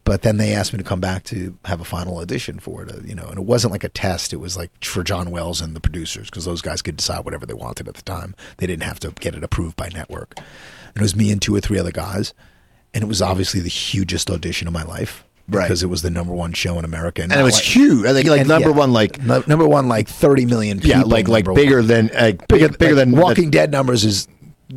S2: but then they asked me to come back to have a final audition for it. uh, You know, and it wasn't like a test; it was like for John Wells and the producers because those guys could decide whatever they wanted at the time. They didn't have to get it approved by network. And it was me and two or three other guys, and it was obviously the hugest audition of my life.
S1: Right.
S2: Because it was the number one show in America,
S1: and it was
S2: like,
S1: huge. I think like
S2: and,
S1: number
S2: yeah,
S1: one, like
S2: nu- number one, like thirty million. People,
S1: yeah, like like bigger
S2: one.
S1: than like bigger bigger
S2: Like,
S1: than
S2: Walking Dead numbers is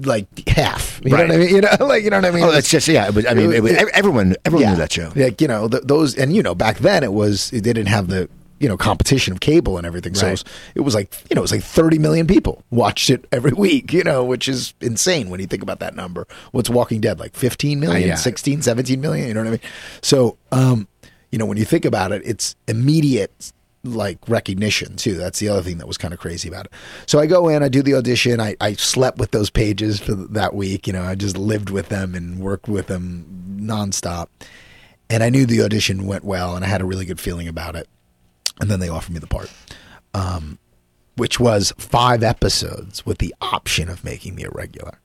S2: like half. You
S1: Right.
S2: know what I mean? You know, like you know what I mean?
S1: Oh, that's just yeah. It was, I mean, it was, everyone everyone knew that show.
S2: Like you know th- those, and you know back then it was they didn't have the you know competition of cable and everything. So it, was, it was like you know it was like thirty million people watched it every week. You know, which is insane when you think about that number. What's Walking Dead like 15 million,
S1: Uh, yeah.
S2: 16, 17 million? You know what I mean? So um, you know when you think about it, it's immediate like recognition too. That's the other thing that was kind of crazy about it. So I go in, I do the audition. I, I slept with those pages for that week. You know, I just lived with them and worked with them nonstop. And I knew the audition went well, and I had a really good feeling about it. And then they offered me the part, um, which was five episodes with the option of making me a regular.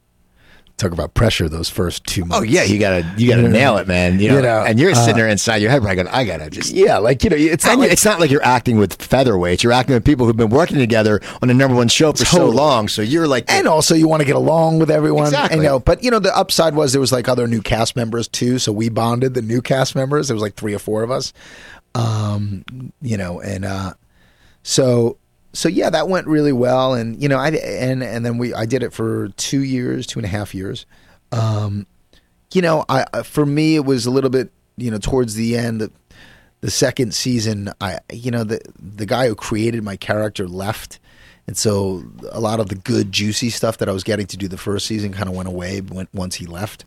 S2: Talk about pressure those first two months.
S1: Oh yeah, you gotta you gotta nail it, man. You know,
S2: You know,
S1: and you're sitting
S2: uh,
S1: there inside your head, right? Going, I gotta just.
S2: yeah, like you know, it's not like
S1: it's not like you're acting with featherweights. You're acting with people who've been working together on the number one show for so long. So you're like,
S2: and also you want to get along with everyone.
S1: Exactly.
S2: And, you know, but you know, the upside was there was like other new cast members too. So we bonded the new cast members. There was like three or four of us. Um, you know, and uh, so so yeah, that went really well. And you know, I and and then we I did it for two years, two and a half years. Um, you know, I for me it was a little bit you know towards the end. The, the second season, I you know the the guy who created my character left, and so a lot of the good juicy stuff that I was getting to do the first season kind of went away when, once he left,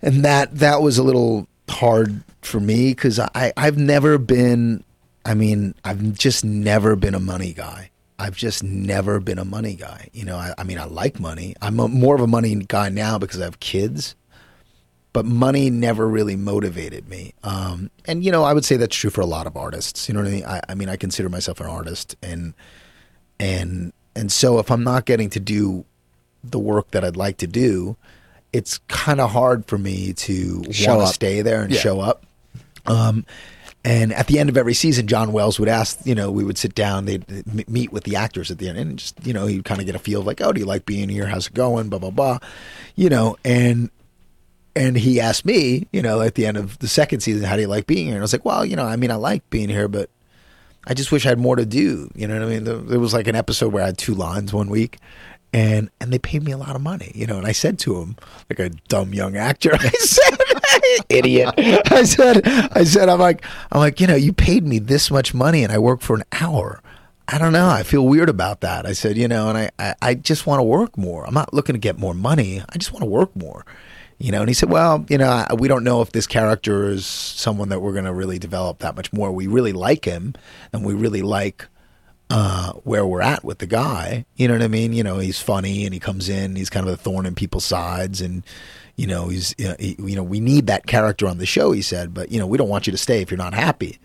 S2: and that that was a little hard for me because I I've never been, I mean I've just never been a money guy. I've just never been a money guy. You know, I, I mean I like money. I'm a, more of a money guy now because I have kids but money never really motivated me. Um, and you know, I would say that's true for a lot of artists. You know what I mean? I, I mean, I consider myself an artist, and and and so if I'm not getting to do the work that I'd like to do, it's kind of hard for me to want to stay there and
S1: Yeah.
S2: show up. Um, And at the end of every season, John Wells would ask, you know, we would sit down, they'd meet with the actors at the end, and just, you know, he'd kind of get a feel of like, oh, do you like being here? How's it going? Blah blah blah, you know. And and he asked me, you know, at the end of the second season, how do you like being here? And I was like, well, you know, I mean, I like being here, but I just wish I had more to do. You know what I mean? There was like an episode where I had two lines one week, and and they paid me a lot of money, you know. And I said to him, like a dumb young actor, I said, "Idiot!" I said, "I said, I'm like, I'm like, you know, you paid me this much money, and I worked for an hour." I don't know. I feel weird about that. I said, you know, and I, I, I just want to work more. I'm not looking to get more money. I just want to work more you know and he said well you know we don't know if this character is someone that we're going to really develop that much more we really like him and we really like uh, where we're at with the guy you know what i mean you know he's funny and he comes in he's kind of a thorn in people's sides and you know he's you know, he, you know we need that character on the show he said but you know we don't want you to stay if you're not happy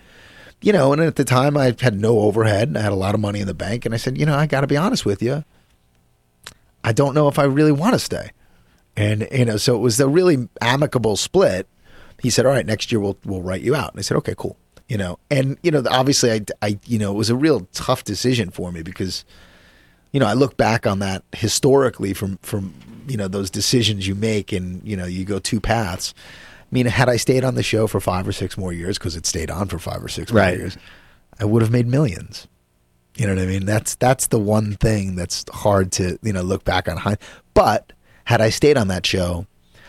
S2: you know and at the time i had no overhead and i had a lot of money in the bank and i said you know i got to be honest with you i don't know if i really want to stay and you know, so it was a really amicable split. He said, "All right, next year we'll we'll write you out." And I said, "Okay, cool." You know, and you know, obviously, I, I, you know, it was a real tough decision for me because, you know, I look back on that historically from from you know those decisions you make, and you know, you go two paths. I mean, had I stayed on the show for five or six more years, because it stayed on for five or six more
S1: Right.
S2: years, I would have made millions. You know what I mean? That's that's the one thing that's hard to you know look back on. But had I stayed on that show,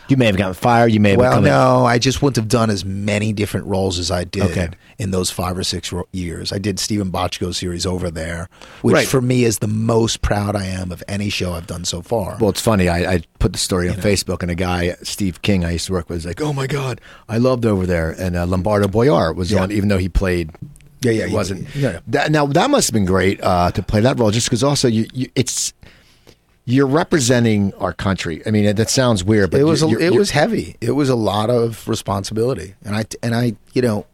S1: You may have gotten fired. You may have
S2: well, no, I just wouldn't have done as many different roles as I did
S1: Okay.
S2: in those five or six ro- years. I did Steven Bochco's series over there, which
S1: Right.
S2: for me is the most proud I am of any show I've done so far.
S1: Well, it's funny. I, I put the story on Facebook, and a guy, Steve King, I used to work with, was like, "Oh my god, I loved over there." And uh, Lombardo Boyar was
S2: Yeah.
S1: on, even though he played.
S2: Yeah, yeah,
S1: it
S2: yeah,
S1: wasn't.
S2: yeah, yeah.
S1: That, now that must have been great uh, to play that role, just because also you, you, it's you're representing our country. I mean, that sounds weird, but
S2: it was
S1: you're-
S2: it
S1: you're-
S2: was heavy. It was a lot of responsibility, and I and I you know,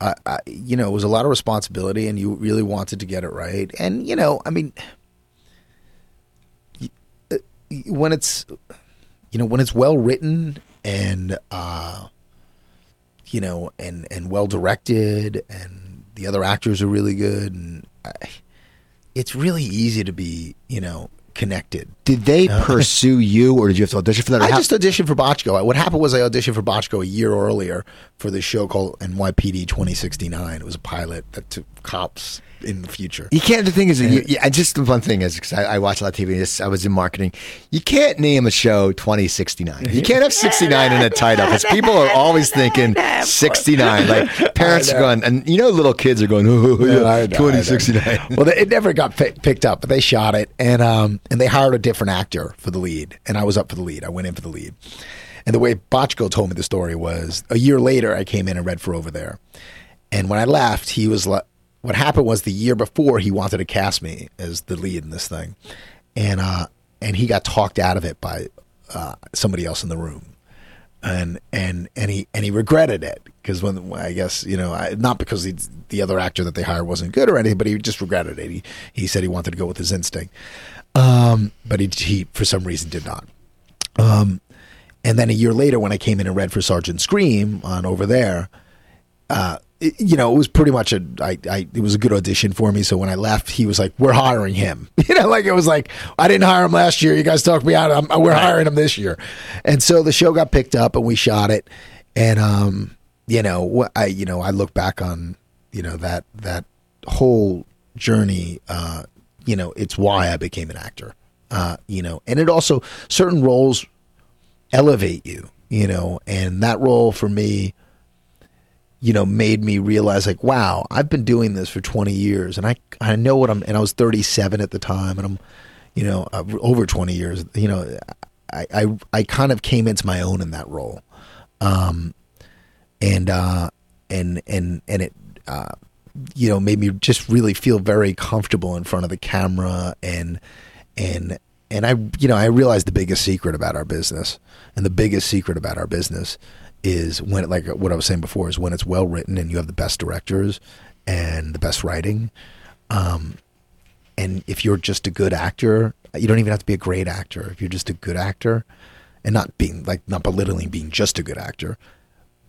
S2: I, I you know it was a lot of responsibility, and you really wanted to get it right. And you know, I mean, uh, when it's you know when it's well written and uh, you know and and well directed, and the other actors are really good, and I, it's really easy to be you know connected.
S1: Did they uh-huh. pursue you, or did you have to audition for that?
S2: I
S1: how-
S2: just auditioned for Bochco. What happened was I auditioned for Bochco a year earlier for this show called NYPD 2069. It was a pilot that took cops in the future.
S1: You can't. The thing is, you, you, I just the one thing is because I, I watch a lot of TV. This, I was in marketing. You can't name a show twenty sixty nine. You can't have sixty nine in a title because people are always thinking sixty nine. Like parents are going, and you know, little kids are going, oh,
S2: Yeah, I know, I
S1: yeah,
S2: know.
S1: twenty sixty nine.
S2: well, it never got pi- picked up, but they shot it, and um, and they hired a different actor for the lead, and I was up for the lead. I went in for the lead, and the way Bochco told me the story was a year later I came in and read for over there, and when I left, he was like, what happened was the year before he wanted to cast me as the lead in this thing, and uh, and he got talked out of it by uh, somebody else in the room and and and he and he regretted it because when I guess you know I, not because he, the other actor that they hired wasn't good or anything, but he just regretted it. He he said he wanted to go with his instinct, um, but he he for some reason did not. Um, and then a year later, when I came in and read for Sergeant Scream on over there, uh, you know, it was pretty much a, I, I, it was a good audition for me. So when I left, he was like, we're hiring him. You know, like it was like, I didn't hire him last year. You guys talked me out. I'm, we're hiring him this year. And so the show got picked up and we shot it. And, um, you know, I, you know, I look back on, you know, that, that whole journey, uh, you know, it's why I became an actor. Uh, you know, and it also certain roles elevate you, you know, and that role for me, you know, made me realize like, wow, I've been doing this for 20 years and I, I know what I'm, and I was 37 at the time and I'm, you know, uh, over 20 years, you know, I, I, I kind of came into my own in that role. Um, and, uh, and, and, and it, uh, you know, made me just really feel very comfortable in front of the camera and, and, and I, you know, I realized the biggest secret about our business and the biggest secret about our business is when, like what I was saying before, is when it's well written and you have the best directors and the best writing. Um, and if you're just a good actor, you don't even have to be a great actor. If you're just a good actor and not being like, not belittling being just a good actor,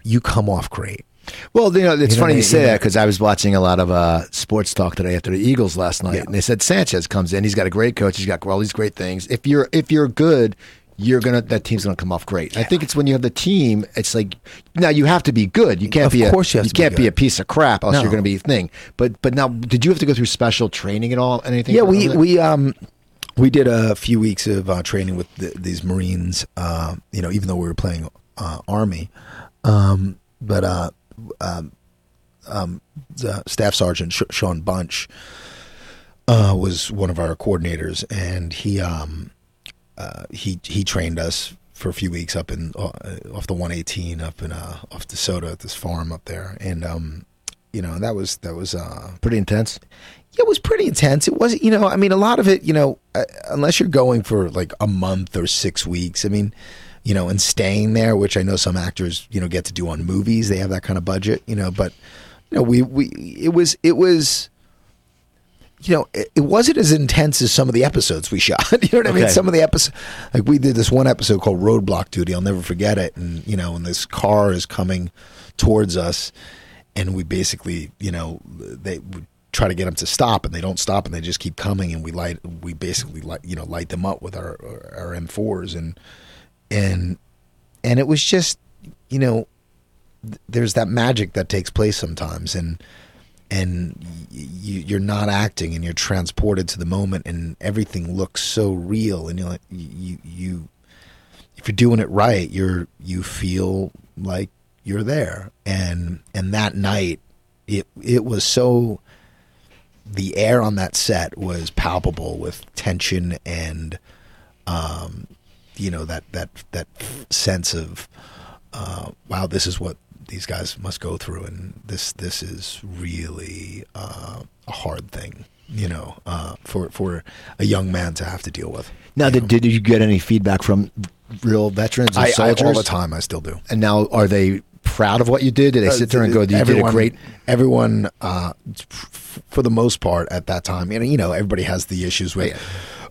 S2: you come off great.
S1: Well, you know, it's
S2: You know,
S1: funny
S2: they-
S1: you say
S2: you know-
S1: that because I was watching a lot of uh, sports talk today after the Eagles last night,
S2: Yeah.
S1: and they said Sanchez comes in. He's got a great coach. He's got all these great things. If you're if you're good, you're gonna that team's gonna come off great. I think it's when you have the team. It's like now you have to be good. You can't
S2: Of
S1: be a,
S2: course you have to
S1: can't be
S2: good.
S1: a piece of crap else
S2: No.
S1: you're gonna be a thing. But but now, did you have to go through special training at all? Anything?
S2: Yeah, we
S1: that?
S2: we um we did a few weeks of uh, training with the, these Marines. Uh, you know, even though we were playing uh, Army, um, but uh, um, um, the Staff Sergeant Sh- Sean Bunch uh, was one of our coordinators, and he um uh, he he trained us for a few weeks up in uh, off the 118 up in uh, off DeSoto at this farm up there, and um you know that was that was uh
S1: pretty intense.
S2: Yeah, it was pretty intense. It wasn't, you know, I mean, a lot of it, you know, uh, unless you're going for like a month or six weeks, I mean, you know, and staying there, which I know some actors, you know, get to do on movies. They have that kind of budget, you know, but, you know, we, we, it was, it was, you know, it, it wasn't as intense as some of the episodes we shot. you know what I mean? Some of the episodes, like we did this one episode called Roadblock Duty. I'll never forget it. And, you know, and this car is coming towards us and we basically, you know, they try to get them to stop, and they don't stop, and they just keep coming, and we light, we basically light, you know, light them up with our our M4s, and and and it was just, you know, th- there's that magic that takes place sometimes, and and you, you're not acting, and you're transported to the moment, and everything looks so real, and you're like, you you if you're doing it right, you're you feel like you're there. And and that night it it was so the air on that set was palpable with tension and um you know that that that sense of uh wow this is what these guys must go through and this this is really uh, a hard thing you know uh for for a young man to have to deal with
S1: Now, did, did you get any feedback from real veterans and
S2: I, I
S1: soldiers?
S2: all the time I still do
S1: And now, are they proud of what you did? Did they sit there and go, "You did a
S2: everyone,
S1: great"?
S2: Everyone, uh, f- for the most part, at that time, you know, you know, everybody has the issues with.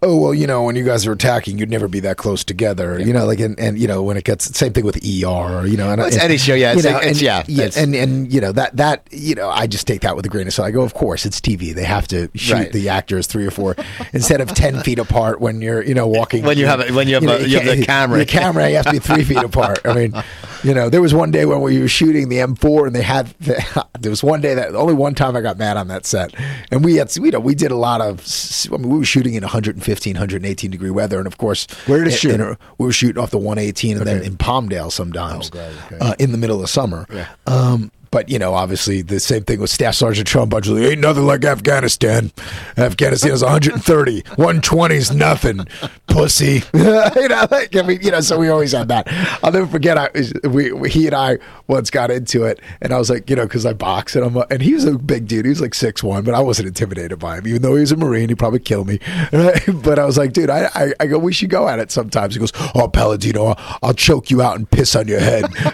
S2: Oh well, you know, when you guys are attacking, you'd never be that close together. You know, like and, and you know when it gets same thing with ER. You know, and,
S1: Well, it's
S2: and-
S1: any show, yeah,
S2: you
S1: it's
S2: know,
S1: it's-
S2: and,
S1: yeah, it's-
S2: and and you know that that you know I just take that with a grain of salt. I go, of course, it's TV. They have to shoot
S1: Right.
S2: the actors three or four instead of ten feet apart when you're you know walking.
S1: When you have when you have a- you have the camera.
S2: The camera, you have to be three feet apart. I mean, you know, there was one day when we were shooting the M4, and they had there was one day that only one time I got mad on that set, and we had you know we did a lot of I mean we were shooting in 115, 118 degree weather, and of course
S1: Where
S2: in-
S1: shoot?
S2: in we were shooting off the 118, and then
S1: Okay.
S2: in Palmdale sometimes
S1: Oh, great, okay.
S2: uh, in the middle of summer.
S1: Yeah.
S2: Um, but you know, obviously, the same thing with Staff Sergeant Sean Budge. Ain't nothing like Afghanistan. Afghanistan is 130. 120 is nothing, pussy. you know, like, I mean, you know. So we always had that. I'll never forget. I we, we he and I once got into it, and I was like, you know, because I box, and I'm and he was a big dude. He was like six one, but I wasn't intimidated by him, even though he was a Marine. He'd probably kill me. but I was like, dude, I, I I go, we should go at it sometimes. He goes, oh, Palladino, I'll, I'll choke you out and piss on your head.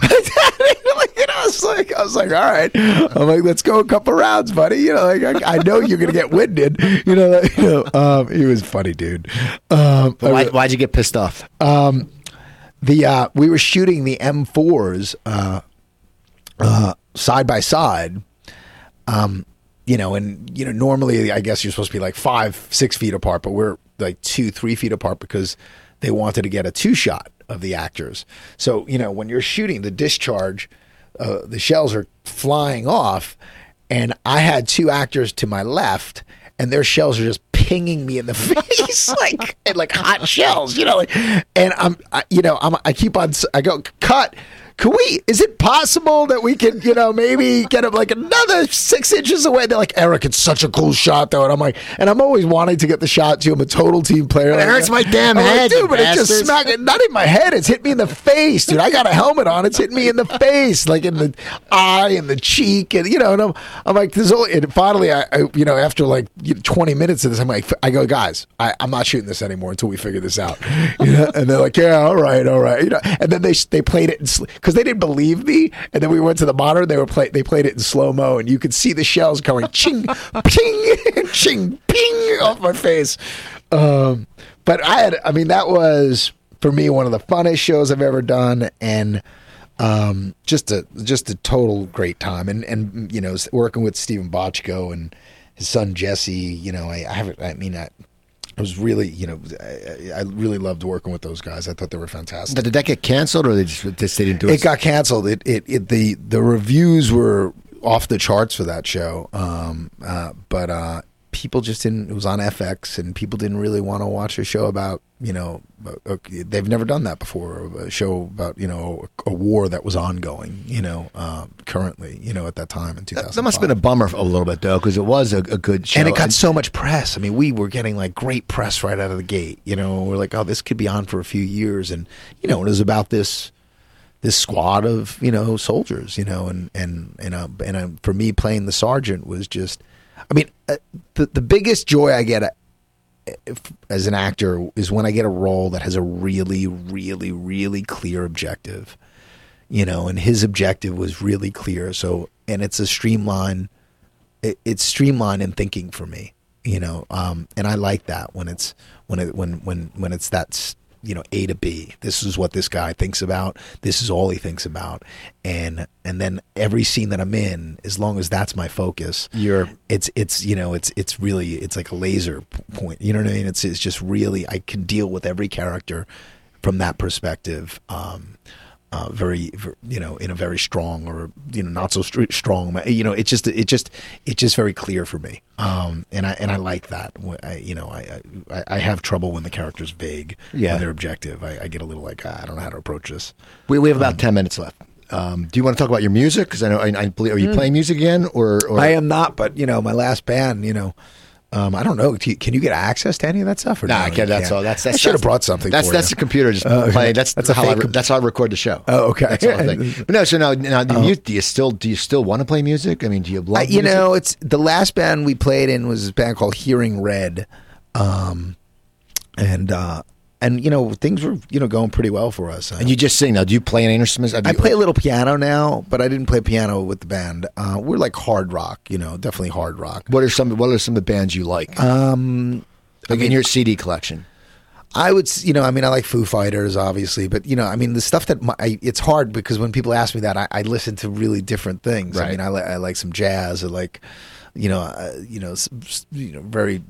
S2: like, you know, I was like, I was like, all right. I'm like, let's go a couple rounds, buddy. You know, like I, I know you're gonna get winded. You know, like, you know. Um, he was funny, dude. Um,
S1: Why, why'd you get pissed off?
S2: the uh, we were shooting the M4s uh, uh, side by side. Um, you know, and you know, normally I guess you're supposed to be like five, six feet apart, but we're like two, three feet apart because they wanted to get a two shot of the actors. So you know, when you're shooting the discharge, uh, the shells are flying off, and I had two actors to my left, and their shells are just pinging me in the face like and like hot shells, you know. Like, and I'm, I, you know, I'm, I keep on, I go cut. Can we? Is it possible that we can, you know, maybe get him like another six inches away? They're like, Erik, it's such a cool shot, though. And I'm like, and I'm always wanting to get the shot too. I'm a total team player.
S1: But it
S2: Like,
S1: hurts my damn
S2: I'm like,
S1: head,
S2: dude.
S1: you
S2: but it just
S1: bastards."
S2: smacked. Not in my head. It's hit me in the face, dude. I got a helmet on. It's hitting me in the face, like in the eye and the cheek, and you know. And I'm, I'm like, there's only. And finally, I, I, you know, after like 20 minutes of this, I'm like, I go, guys, I, I'm not shooting this anymore until we figure this out. You know? and they're like, yeah, all right, all right. You know. And then they they played it because they didn't believe me. And then we went to the monitor. They were play they played it in slow mo, and you could see the shells going ching, ping, ching, ping off my face. Um, but I had, I mean, that was for me one of the funnest shows I've ever done, and um, just a just a total great time, and and you know working with Steven Bochco and his son Jesse. You know, I I, have, I mean I. I was really, you know, I, I really loved working with those guys. I thought they were fantastic.
S1: Did that get canceled, or they just, just they didn't do it?
S2: It got canceled. It, it, it the the reviews were off the charts for that show. Um, uh, but uh, people just didn't. It was on FX, and people didn't really want to watch a show about you know a, a, they've never done that before. A show about you know a, war that was ongoing. You know, uh, currently. You know, at that time in two thousand.
S1: That must have been a bummer a little bit though, because it was a, a good show,
S2: and it got so much press. I mean, we were getting like great press right out of the gate. You know, we're like, oh, this could be on for a few years, and you know, it was about this this squad of you know soldiers, you know, and and and uh, and uh, for me playing the sergeant was just, I mean, uh, the the biggest joy I get uh, if, as an actor is when I get a role that has a really, really, really clear objective, you know, and his objective was really clear. So, and it's a streamline, it, it's streamlined in thinking for me, you know, um, and I like that when it's when it when when when it's that you know A to B. This is what this guy thinks about. This is all he thinks about, and and then every scene that I'm in, as long as that's my focus,
S1: you're
S2: it's it's you know it's it's really it's like a laser point. You know what I mean? It's it's just really I can deal with every character from that perspective. Um, uh, very, you know, in a very strong or you know not so st- strong. You know, it's just it just it's just very clear for me, um, and I and I like that. I, you know, I, I I have trouble when the character's vague,
S1: yeah,
S2: when they're objective. I, I get a little like ah, I don't know how to approach this.
S1: We we have about um, ten minutes left. Um, do you want to talk about your music? Because I know I, I, believe. Are you mm. playing music again, or, or
S2: I am not? But you know, my last band, you know. Um, I don't know. Can you get access to any of that stuff?
S1: Or nah, no, I that's all. That's, that's
S2: I should have brought something.
S1: That's that's
S2: you.
S1: the computer just uh, playing. That's that's how I re- that's how I record the show.
S2: Oh, okay.
S1: That's all But no, so now, now do, you, do you still do you still want to play music? I mean, do you love?
S2: You know, it's the last band we played in was a band called Hearing Red, um, and uh, and you know things were you know going pretty well for us.
S1: And you just sing now? Do you play an instrument?
S2: I play a little piano now, but I didn't play piano with the band. Uh, we're like hard rock, you know, definitely hard rock.
S1: What are some What are some of the bands you like?
S2: Um,
S1: like I mean, in your CD collection.
S2: I would, you know, I mean, I like Foo Fighters, obviously, but you know, I mean, the stuff that my, I, it's hard because when people ask me that, I, I listen to really different things.
S1: Right.
S2: I mean, I, li- I like some jazz, I like you know, uh, you know, you know, very.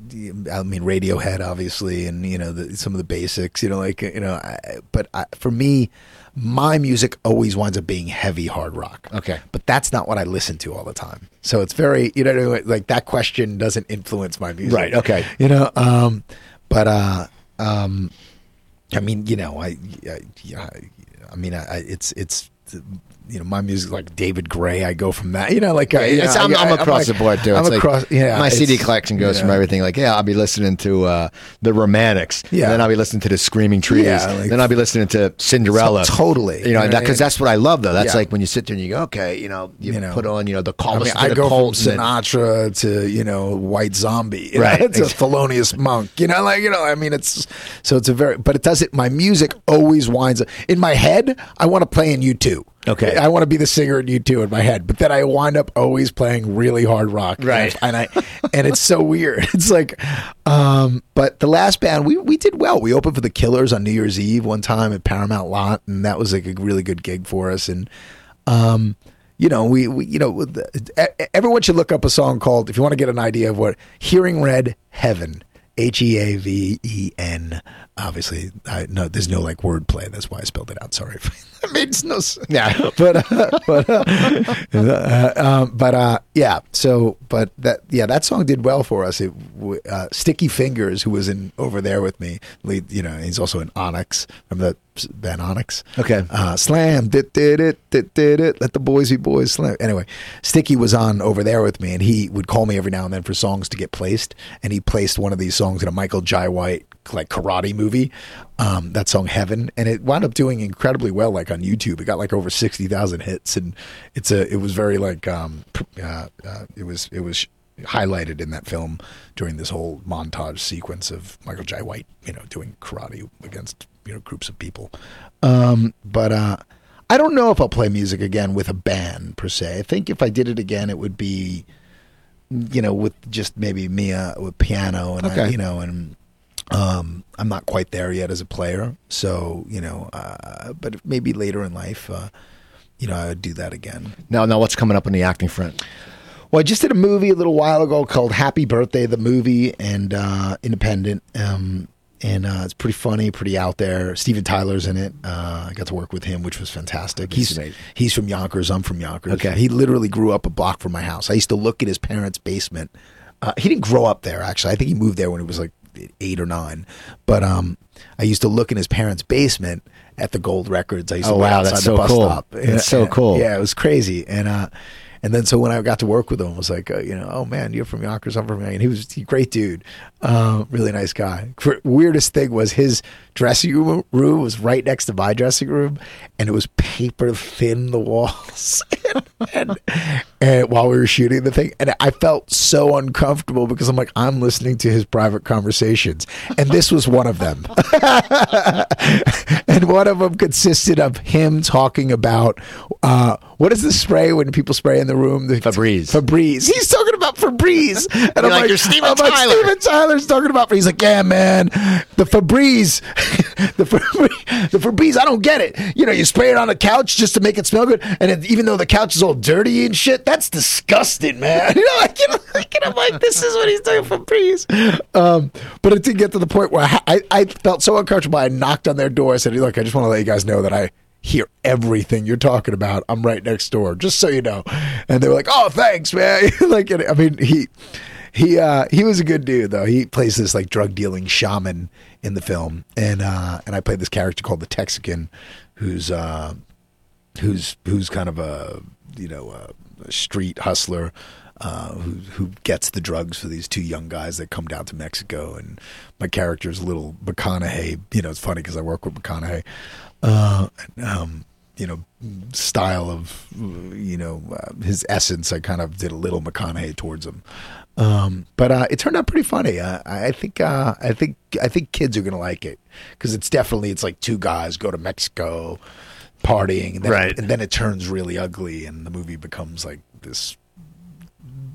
S2: I mean, Radiohead, obviously, and you know, the, some of the basics. You know, like you know, I, but I, for me, my music always winds up being heavy hard rock.
S1: Okay,
S2: but that's not what I listen to all the time. So it's very, you know, like that question doesn't influence my music.
S1: Right. Okay.
S2: You know, um, but uh, um, I mean, you know, I, I, I, I mean, I, it's it's you know my music like David Gray. I go from that, you know, like uh,
S1: yeah,
S2: know,
S1: I'm, I'm, across
S2: I'm
S1: the board too.
S2: I'm
S1: it's
S2: across,
S1: like
S2: yeah.
S1: My CD collection goes from everything like yeah, I'll be listening to uh, the Romantics,
S2: yeah.
S1: And then I'll be listening to the Screaming Trees,
S2: yeah, like,
S1: then I'll be listening to Cinderella.
S2: So, totally,
S1: you know, because that, that's what I love though. That's yeah. like when you sit there and you go, okay, you know, you, you know, put on you know the call. I, mean,
S2: I go
S1: from
S2: Sinatra to you know White Zombie,
S1: right?
S2: It's a Thelonious Monk, you know, like you know, I mean, it's so it's a very, but it does it. My music always winds up in my head. I want to play in U2.
S1: Okay.
S2: I want to be the singer in U2 in my head, but then I wind up always playing really hard rock.
S1: Right.
S2: And I and it's so weird. It's like um but the last band we we did well. We opened for the Killers on New Year's Eve one time at Paramount Lot and that was like a really good gig for us and um you know, we, we you know, everyone should look up a song called if you want to get an idea of what Hearing Red Heaven H E A V E N. Obviously, I, no, there's no like wordplay. That's why I spelled it out. Sorry, that makes no sense.
S1: Yeah,
S2: but uh, but uh, uh, um, but uh, yeah. So, but that yeah, that song did well for us. It, uh, Sticky Fingaz, who was in over there with me, lead, you know, he's also in Onyx. Remember that band Onyx?
S1: Okay.
S2: Uh, slam, did did it, did did it. Let the boys be boys. Slam. Anyway, Sticky was on over there with me, and he would call me every now and then for songs to get placed, and he placed one of these songs in a Michael Jai White like karate movie. Um, that song Heaven, and it wound up doing incredibly well. Like on YouTube, it got like over sixty thousand hits, and it's a it was very like um, uh, uh, it was it was highlighted in that film during this whole montage sequence of Michael Jai White, you know, doing karate against you know groups of people. Um, but uh, I don't know if I'll play music again with a band per se. I think if I did it again, it would be you know with just maybe Mia with piano and
S1: okay.
S2: I, you know and um, I'm not quite there yet as a player, so you know, uh, but maybe later in life. Uh, you know, I would do that again.
S1: Now, now, what's coming up on the acting front?
S2: Well, I just did a movie a little while ago called Happy Birthday, the movie, and uh, independent. Um, and uh, it's pretty funny, pretty out there. Steven Tyler's in it. Uh, I got to work with him, which was fantastic. He's
S1: amazing.
S2: he's from Yonkers. I'm from Yonkers.
S1: Okay.
S2: He literally grew up a block from my house. I used to look at his parents' basement. Uh, he didn't grow up there, actually. I think he moved there when he was like eight or nine. But um, I used to look in his parents' basement at the gold records. I used
S1: Oh,
S2: to wait
S1: wow,
S2: outside
S1: that's
S2: the
S1: so
S2: bus
S1: cool.
S2: stop.
S1: That's so cool.
S2: Yeah, it was crazy. And uh, and then so when I got to work with him, I was like, uh, you know, oh man, you're from Yonkers, I'm from Yonkers. He was a great dude, uh, really nice guy. For, weirdest thing was his dressing room, room was right next to my dressing room, and it was paper thin the walls. and, and while we were shooting the thing, and I felt so uncomfortable because I'm like, I'm listening to his private conversations, and this was one of them. and one of them consisted of him talking about uh, what is the spray when people spray in the room? The,
S1: Febreze.
S2: Febreze. He's talking about Febreze, and I'm
S1: like,
S2: like,
S1: "You're Steven
S2: I'm like, Steven Tyler's talking about. He's like, yeah, man, the Febreze, the Febreze, the Febreze. I don't get it. You know, you spray it on a couch just to make it smell good, and it, even though the couch is all dirty and shit, that's disgusting, man. You know, like, you know, like and I'm like, this is what he's doing Febreze. Um, but it did get to the point where I, I, I felt so uncomfortable. I knocked on their door. I said, look, I just want to let you guys know that I hear everything you're talking about. I'm right next door, just so you know. And they were like, "Oh, thanks, man." like, I mean, he he uh, he was a good dude though. He plays this like drug dealing shaman in the film, and uh, and I played this character called the Texican, who's uh, who's who's kind of a you know a, street hustler. Uh, who who gets the drugs for these two young guys that come down to Mexico, and my character's a little McConaughey. You know, it's funny because I work with McConaughey. Uh, um, you know, style of you know uh, his essence. I kind of did a little McConaughey towards him, um, but uh, it turned out pretty funny. Uh, I think uh, I think I think kids are gonna like it because it's definitely it's like two guys go to Mexico partying, and then,
S1: Right.
S2: and then it turns really ugly, and the movie becomes like this.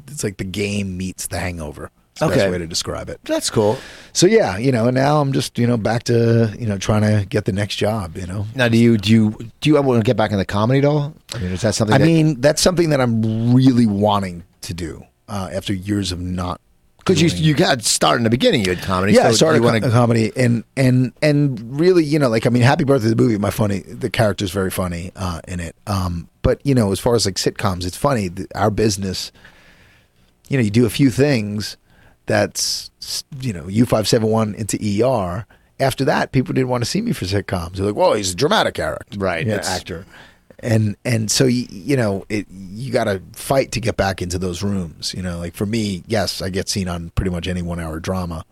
S2: It's like the game meets the Hangover. It's the
S1: Okay.
S2: best way to describe it.
S1: That's cool.
S2: So yeah, you know, and now I'm just you know back to you know trying to get the next job. You know,
S1: Now, do you do you do you ever want to get back in the comedy at all? I mean, is that something?
S2: I
S1: that,
S2: mean that's something that I'm really wanting to do uh, after years of not.
S1: because you you got started in the beginning, you had comedy.
S2: yeah,
S1: so
S2: I started
S1: you wanna-
S2: comedy and and and really, you know, like I mean, Happy Birthday the movie, my funny, the character's very funny uh, in it. Um, but you know, as far as like sitcoms, it's funny. th- Our business, you know, you do a few things that's you know U five seven one into ER. After that, people didn't want to see me for sitcoms. They're like, "Well, he's a dramatic character,
S1: Right,
S2: Yeah, actor." And and so you, you know it you got to fight to get back into those rooms. You know, like for me, yes, I get seen on pretty much any one hour drama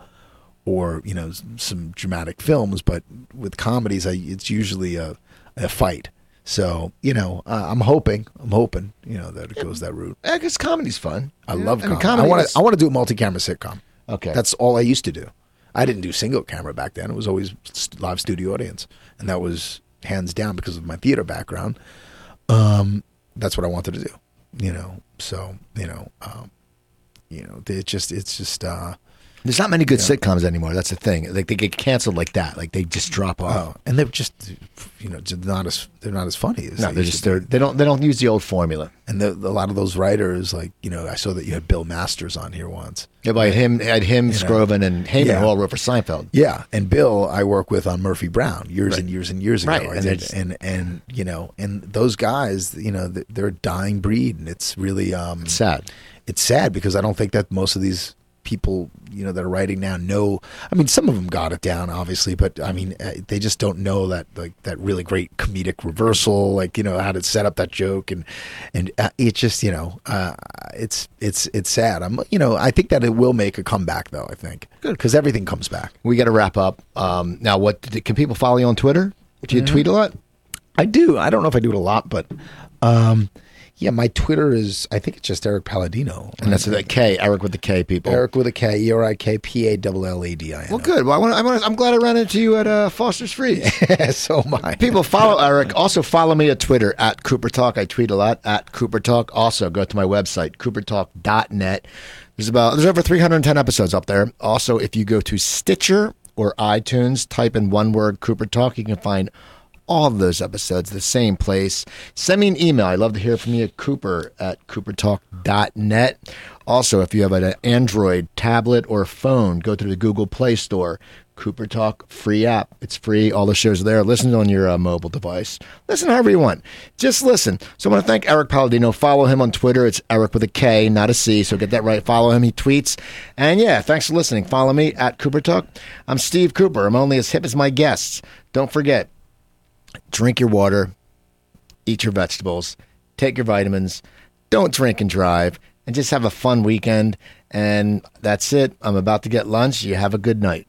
S2: or you know some dramatic films, but with comedies, I, it's usually a, a fight. So you know, uh, I'm hoping, I'm hoping, you know, that it goes that route.
S1: Yeah, because comedy's fun.
S2: I
S1: Yeah,
S2: love
S1: I mean,
S2: comedy. I
S1: comedy
S2: want
S1: is-
S2: to, I want to do a multi-camera sitcom.
S1: Okay.
S2: that's all I used to do. I didn't do single camera back then. It was always st- live studio audience, and that was hands down because of my theater background. Um, that's what I wanted to do. You know, so you know, um, you know, it just, it's just. uh
S1: There's not many good sitcoms anymore. That's the thing. Like they get canceled like that. Like they just drop off.
S2: Oh, and they're just, you know, not as they're not as funny as
S1: no,
S2: they
S1: they're just they're, they don't they don't use the old formula.
S2: And the, a lot of those writers, like you know, I saw that you had Bill Masters on here once.
S1: Yeah, by him had him,
S2: know.
S1: Skrovan, and Heyman
S2: Yeah.
S1: who all wrote for Seinfeld.
S2: Yeah, and Bill, I work with on Murphy Brown years
S1: Right.
S2: and years and years ago.
S1: Right, and
S2: did. and and you know, and those guys, you know, they're a dying breed, and it's really um,
S1: Sad.
S2: it's sad because I don't think that most of these people, you know, that are writing now know. I mean, some of them got it down, obviously, but I mean, uh, they just don't know that like that really great comedic reversal, like you know how to set up that joke, and and uh, it just you know, uh, it's it's it's sad. I'm you know, I think that it will make a comeback though. I think good because everything comes back.
S1: We got to wrap up. Um, now, what can people follow you on Twitter? Do you tweet a lot?
S2: I do. I don't know if I do it a lot, but um, yeah, my Twitter is. I think it's just Erik Palladino,
S1: And that's the K, Erik with the K, people.
S2: Erik with a K, E R I K P A L L A D I N.
S1: Well, good. Well, I want, I want, I'm glad I ran into you at uh, Foster's Freeze.
S2: so am I.
S1: People follow Erik. Also follow me at Twitter at Cooper Talk. I tweet a lot at Cooper Talk. Also go to my website coopertalk.net. There's about there's over 310 episodes up there. Also, if you go to Stitcher or iTunes, type in one word Cooper Talk, you can find all of those episodes, the same place. Send me an email. I'd love to hear from you, at Cooper at coopertalk.net. Also, if you have an Android tablet or phone, go to the Google Play Store. Cooper Talk free app. It's free. All the shows are there. Listen on your uh, mobile device. Listen however you want. Just listen. So I want to thank Erik Palladino. Follow him on Twitter. It's Erik with a K, not a C. So get that right. Follow him. He tweets. And yeah, thanks for listening. Follow me at Cooper Talk. I'm Steve Cooper. I'm only as hip as my guests. Don't forget, drink your water, eat your vegetables, take your vitamins, don't drink and drive, and just have a fun weekend. And that's it. I'm about to get lunch. You have a good night.